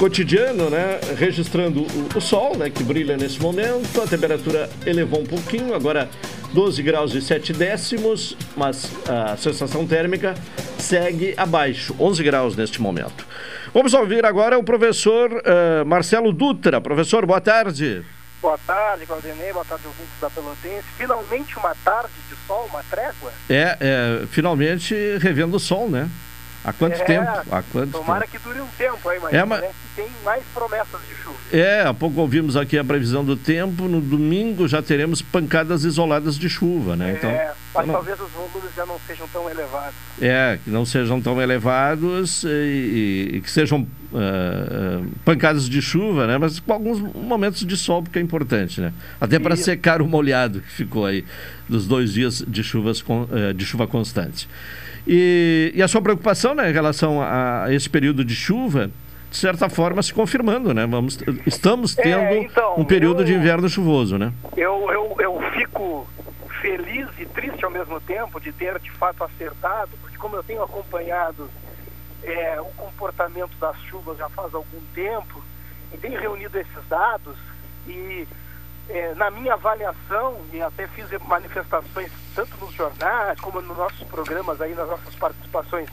cotidiano, né? Registrando o, o, sol, né? Que brilha nesse momento. A temperatura elevou um pouquinho, agora 12 graus e 7 décimos, mas a sensação térmica segue abaixo, 11 graus neste momento. Vamos ouvir agora o professor uh, Marcelo Dutra. Professor, boa tarde. Boa tarde, Claudinei. Boa tarde, ouvintes da Pelotense. Finalmente uma tarde de sol, uma trégua? É, é finalmente revendo o sol, né? Há quanto É, tempo? Há quanto Tomara tempo? que dure um tempo aí, mas É, mas- parece que tem mais promessas de chuva. É, há pouco ouvimos aqui a previsão do tempo. No domingo já teremos pancadas isoladas de chuva, né? Então, é, mas então talvez os volumes já não sejam tão elevados. é, que não sejam tão elevados e, e- que sejam ah, pancadas de chuva, né? Mas com alguns momentos de sol, porque é importante, né? Até para secar o molhado que ficou aí dos dois dias de, chuvas eh, de chuva constante. E, e a sua preocupação né, em relação a, a esse período de chuva, de certa forma, se confirmando, né? Vamos, estamos É, tendo então, um período eu- de inverno chuvoso, né? Eu, eu, eu fico feliz e triste ao mesmo tempo de ter de fato acertado, porque como eu tenho acompanhado é, o comportamento das chuvas já faz algum tempo e tenho reunido esses dados e é, na minha avaliação, e até fiz manifestações tanto nos jornais como nos nossos programas aí, nas nossas participações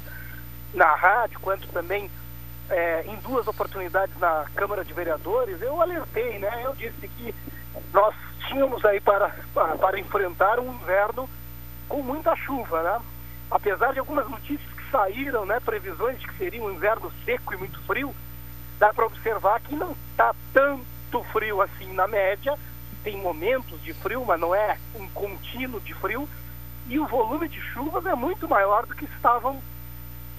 na rádio, quanto também é, em duas oportunidades na Câmara de Vereadores, eu alertei, né? Eu disse que nós tínhamos aí para, para, enfrentar um inverno com muita chuva, né? Apesar de algumas notícias que saíram, né? Previsões de que seria um inverno seco e muito frio, dá para observar que não está tanto frio assim na média. Tem momentos de frio, mas não é um contínuo de frio. E o volume de chuvas é muito maior do que estavam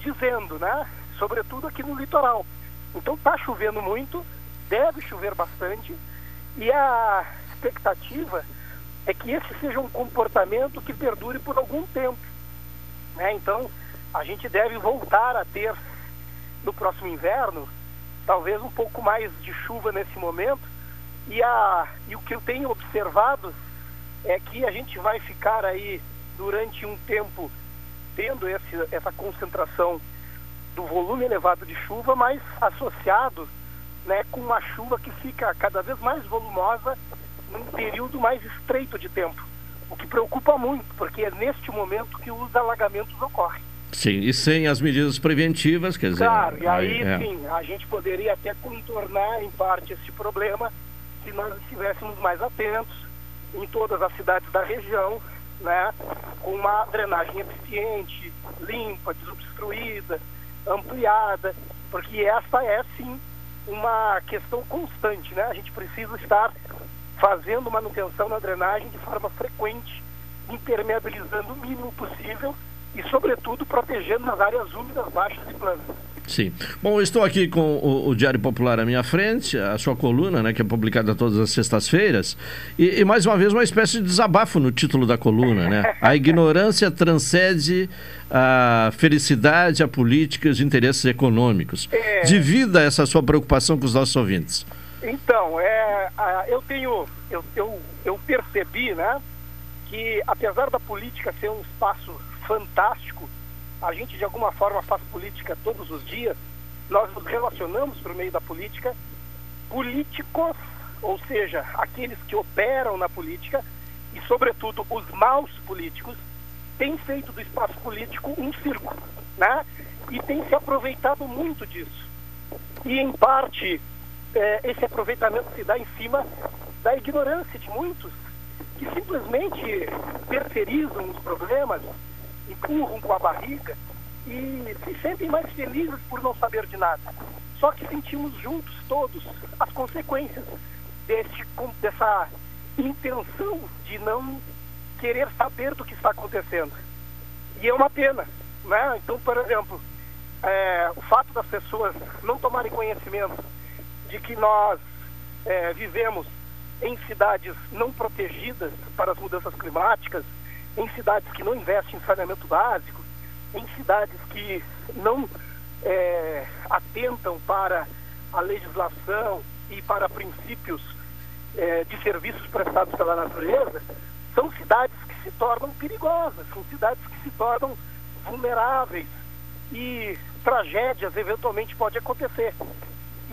dizendo, né? Sobretudo aqui no litoral. Então está chovendo muito, deve chover bastante e a expectativa é que esse seja um comportamento que perdure por algum tempo. Né? Então a gente deve voltar a ter no próximo inverno talvez um pouco mais de chuva nesse momento e, a, e o que eu tenho observado é que a gente vai ficar aí durante um tempo tendo esse, essa concentração do volume elevado de chuva, mas associado né, com uma chuva que fica cada vez mais volumosa num período mais estreito de tempo. O que preocupa muito, porque é neste momento que os alagamentos ocorrem. Sim, e sem as medidas preventivas, quer dizer. Claro, e aí é. sim, a gente poderia até contornar em parte esse problema se nós estivéssemos mais atentos em todas as cidades da região, né, com uma drenagem eficiente, limpa, desobstruída, ampliada, porque essa é sim uma questão constante, né? A gente precisa estar fazendo manutenção na drenagem de forma frequente, impermeabilizando o mínimo possível e, sobretudo, protegendo as áreas úmidas, baixas e planas. Sim. Bom, estou aqui com o, o Diário Popular à minha frente, a sua coluna, né, que é publicada todas as sextas-feiras, e, e, mais uma vez uma espécie de desabafo no título da coluna, né? A ignorância transcende a felicidade, a políticas e interesses econômicos. É. Divida essa sua preocupação com os nossos ouvintes. Então, é, eu tenho, eu, eu, eu percebi, né, que apesar da política ser um espaço fantástico, a gente de alguma forma faz política todos os dias, nós nos relacionamos por meio da política, políticos, ou seja, aqueles que operam na política e, sobretudo, os maus políticos, têm feito do espaço político um circo, né? E têm se aproveitado muito disso. E, em parte, eh, esse aproveitamento se dá em cima da ignorância de muitos que simplesmente terceirizam os problemas, empurram com a barriga e se sentem mais felizes por não saber de nada. Só que sentimos juntos todos as consequências desse, com- dessa intenção de não querer saber do que está acontecendo. E é uma pena. Né? Então, por exemplo, é, o fato das pessoas não tomarem conhecimento de que nós é, vivemos em cidades não protegidas para as mudanças climáticas, em cidades que não investem em saneamento básico, em cidades que não é, atentam para a legislação e para princípios é, de serviços prestados pela natureza, são cidades que se tornam perigosas, são cidades que se tornam vulneráveis e tragédias eventualmente podem acontecer.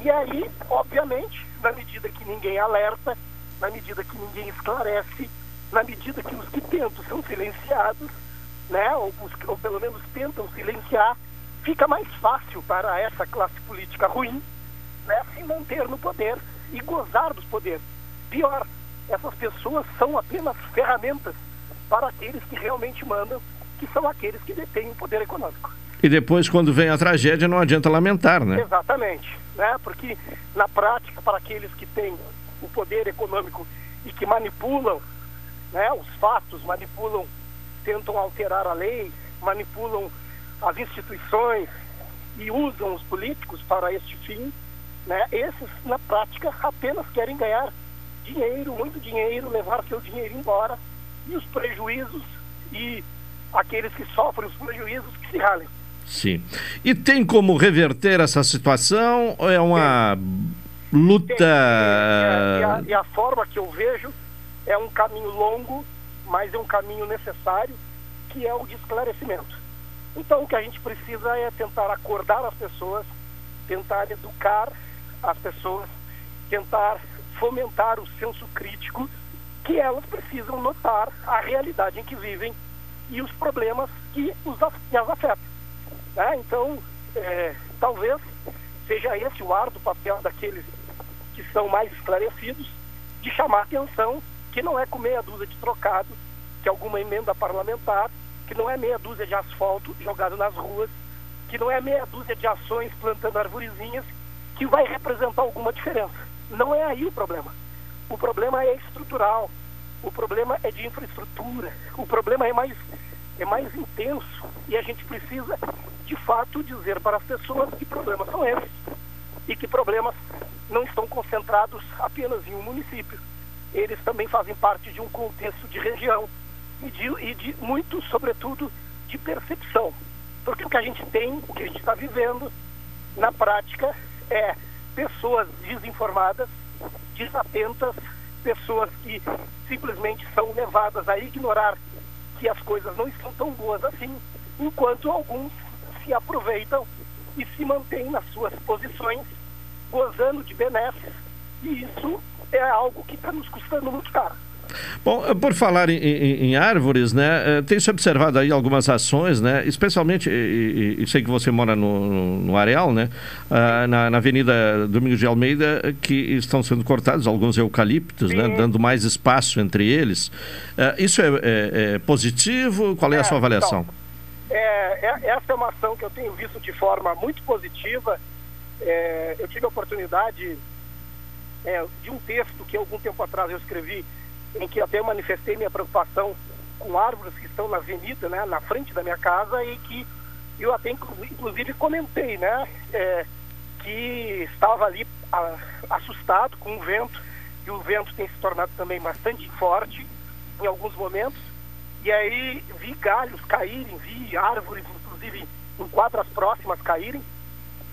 E aí, obviamente, na medida que ninguém alerta, na medida que ninguém esclarece, na medida que os que tentam são silenciados, né, ou, ou pelo menos tentam silenciar, fica mais fácil para essa classe política ruim né, se manter no poder e gozar dos poderes. Pior, essas pessoas são apenas ferramentas para aqueles que realmente mandam, que são aqueles que detêm o poder econômico. E depois, quando vem a tragédia, não adianta lamentar, né? Exatamente, né? Porque na prática, para aqueles que têm o poder econômico e que manipulam né, os fatos, manipulam, tentam alterar a lei, manipulam as instituições e usam os políticos para este fim, né? Esses, na prática, apenas querem ganhar dinheiro, muito dinheiro, levar seu dinheiro embora e os prejuízos e aqueles que sofrem os prejuízos que se ralem. Sim. E tem como reverter essa situação é uma luta. Tem, tem, e, a, e a forma que eu vejo é um caminho longo, mas é um caminho necessário, que é o de esclarecimento. Então o que a gente precisa é tentar acordar as pessoas, tentar educar as pessoas, tentar fomentar o senso crítico que elas precisam notar a realidade em que vivem e os problemas que, os, as afetam. Né? Então, é, talvez seja esse o árduo papel daqueles que são mais esclarecidos de chamar atenção que não é com meia dúzia de trocados, que é alguma emenda parlamentar, que não é meia dúzia de asfalto jogado nas ruas, que não é meia dúzia de ações plantando arvorezinhas, que vai representar alguma diferença. Não é aí o problema. O problema é estrutural, o problema é de infraestrutura, o problema é mais, é mais intenso e a gente precisa, de fato, dizer para as pessoas que problemas são esses e que problemas não estão concentrados apenas em um município. Eles também fazem parte de um contexto de região e de, e de muito, sobretudo, de percepção. Porque o que a gente tem, o que a gente está vivendo, na prática, é pessoas desinformadas, desatentas, pessoas que simplesmente são levadas a ignorar que as coisas não estão tão boas assim, enquanto alguns se aproveitam e se mantêm nas suas posições, gozando de benesses, e isso é algo que está nos custando muito caro. Bom, eh, por falar em, em, em, árvores, né, eh, tem se observado aí algumas ações, né, especialmente, e, e sei que você mora no, no Areal, né, uh, na, na, Avenida Domingos de Almeida, que estão sendo cortados alguns eucaliptos, né, dando mais espaço entre eles. Uh, isso é, é, é, positivo? Qual é, a sua então, avaliação? Então, é, essa é uma ação que eu tenho visto de forma muito positiva. eu tive a oportunidade de um texto que algum tempo atrás eu escrevi em que até manifestei minha preocupação com árvores que estão na avenida, né, na frente da minha casa e que eu até inclusive comentei, né, é, que estava ali a, assustado com o vento e o vento tem se tornado também bastante forte em alguns momentos. E aí vi galhos caírem, vi árvores inclusive em quadras próximas caírem.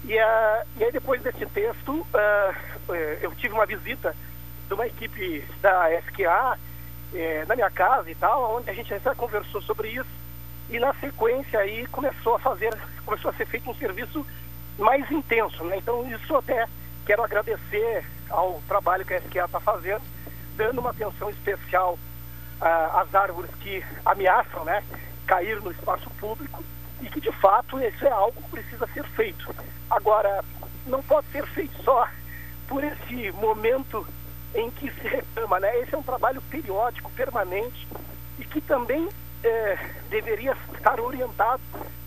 E, uh, e aí depois desse texto uh, eu tive uma visita de uma equipe da SQA é, na minha casa e tal, onde a gente já conversou sobre isso e na sequência aí começou a fazer, começou a ser feito um serviço mais intenso, né? Então isso até quero agradecer ao trabalho que a SQA está fazendo, dando uma atenção especial uh, às árvores que ameaçam, né, cair no espaço público e que de fato isso é algo que precisa ser feito. Agora não pode ser feito só por esse momento em que se reclama. Né? Esse é um trabalho periódico, permanente, e que também é, deveria estar orientado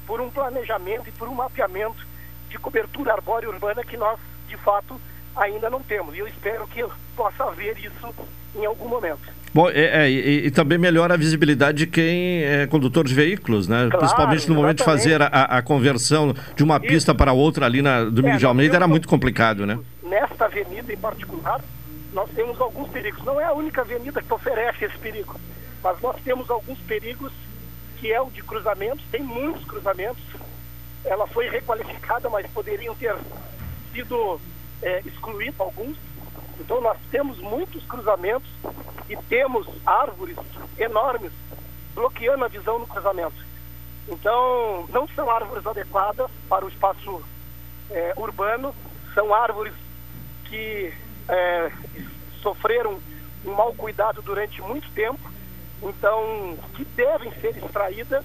por um planejamento e por um mapeamento de cobertura arbórea urbana que nós, de fato, ainda não temos. E eu espero que possa haver isso em algum momento. Bom, é, é e, e, também melhora a visibilidade de quem é condutor de veículos, né? Claro, Principalmente no momento de fazer a, a conversão de uma pista para outra ali na Domingos é, de Almeida, era muito complicado, né? Nesta avenida em particular, nós temos alguns perigos. Não é a única avenida que oferece esse perigo, mas nós temos alguns perigos que é o de cruzamentos, tem muitos cruzamentos. Ela foi requalificada, mas poderiam ter sido é, excluídos alguns. Então nós temos muitos cruzamentos e temos árvores enormes bloqueando a visão no cruzamento. Então não são árvores adequadas para o espaço é, urbano, são árvores que é, sofreram um mau cuidado durante muito tempo, então que devem ser extraídas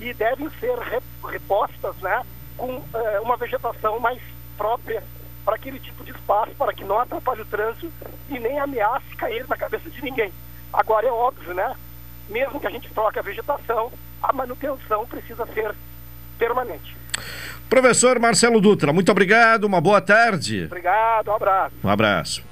e devem ser repostas né, com é, uma vegetação mais própria para aquele tipo de espaço, para que não atrapalhe o trânsito e nem ameace cair na cabeça de ninguém. Agora é óbvio, né? Mesmo que a gente troque a vegetação, a manutenção precisa ser permanente. Professor Marcelo Dutra, muito obrigado, uma boa tarde. Obrigado, um abraço. Um abraço.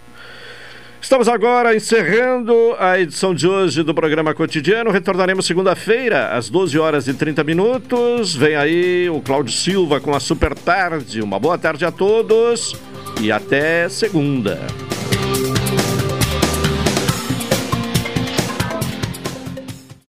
Estamos agora encerrando a edição de hoje do programa cotidiano. Retornaremos segunda-feira, às 12 horas e 30 minutos. Vem aí o Cláudio Silva com a Super Tarde. Uma boa tarde a todos e até segunda.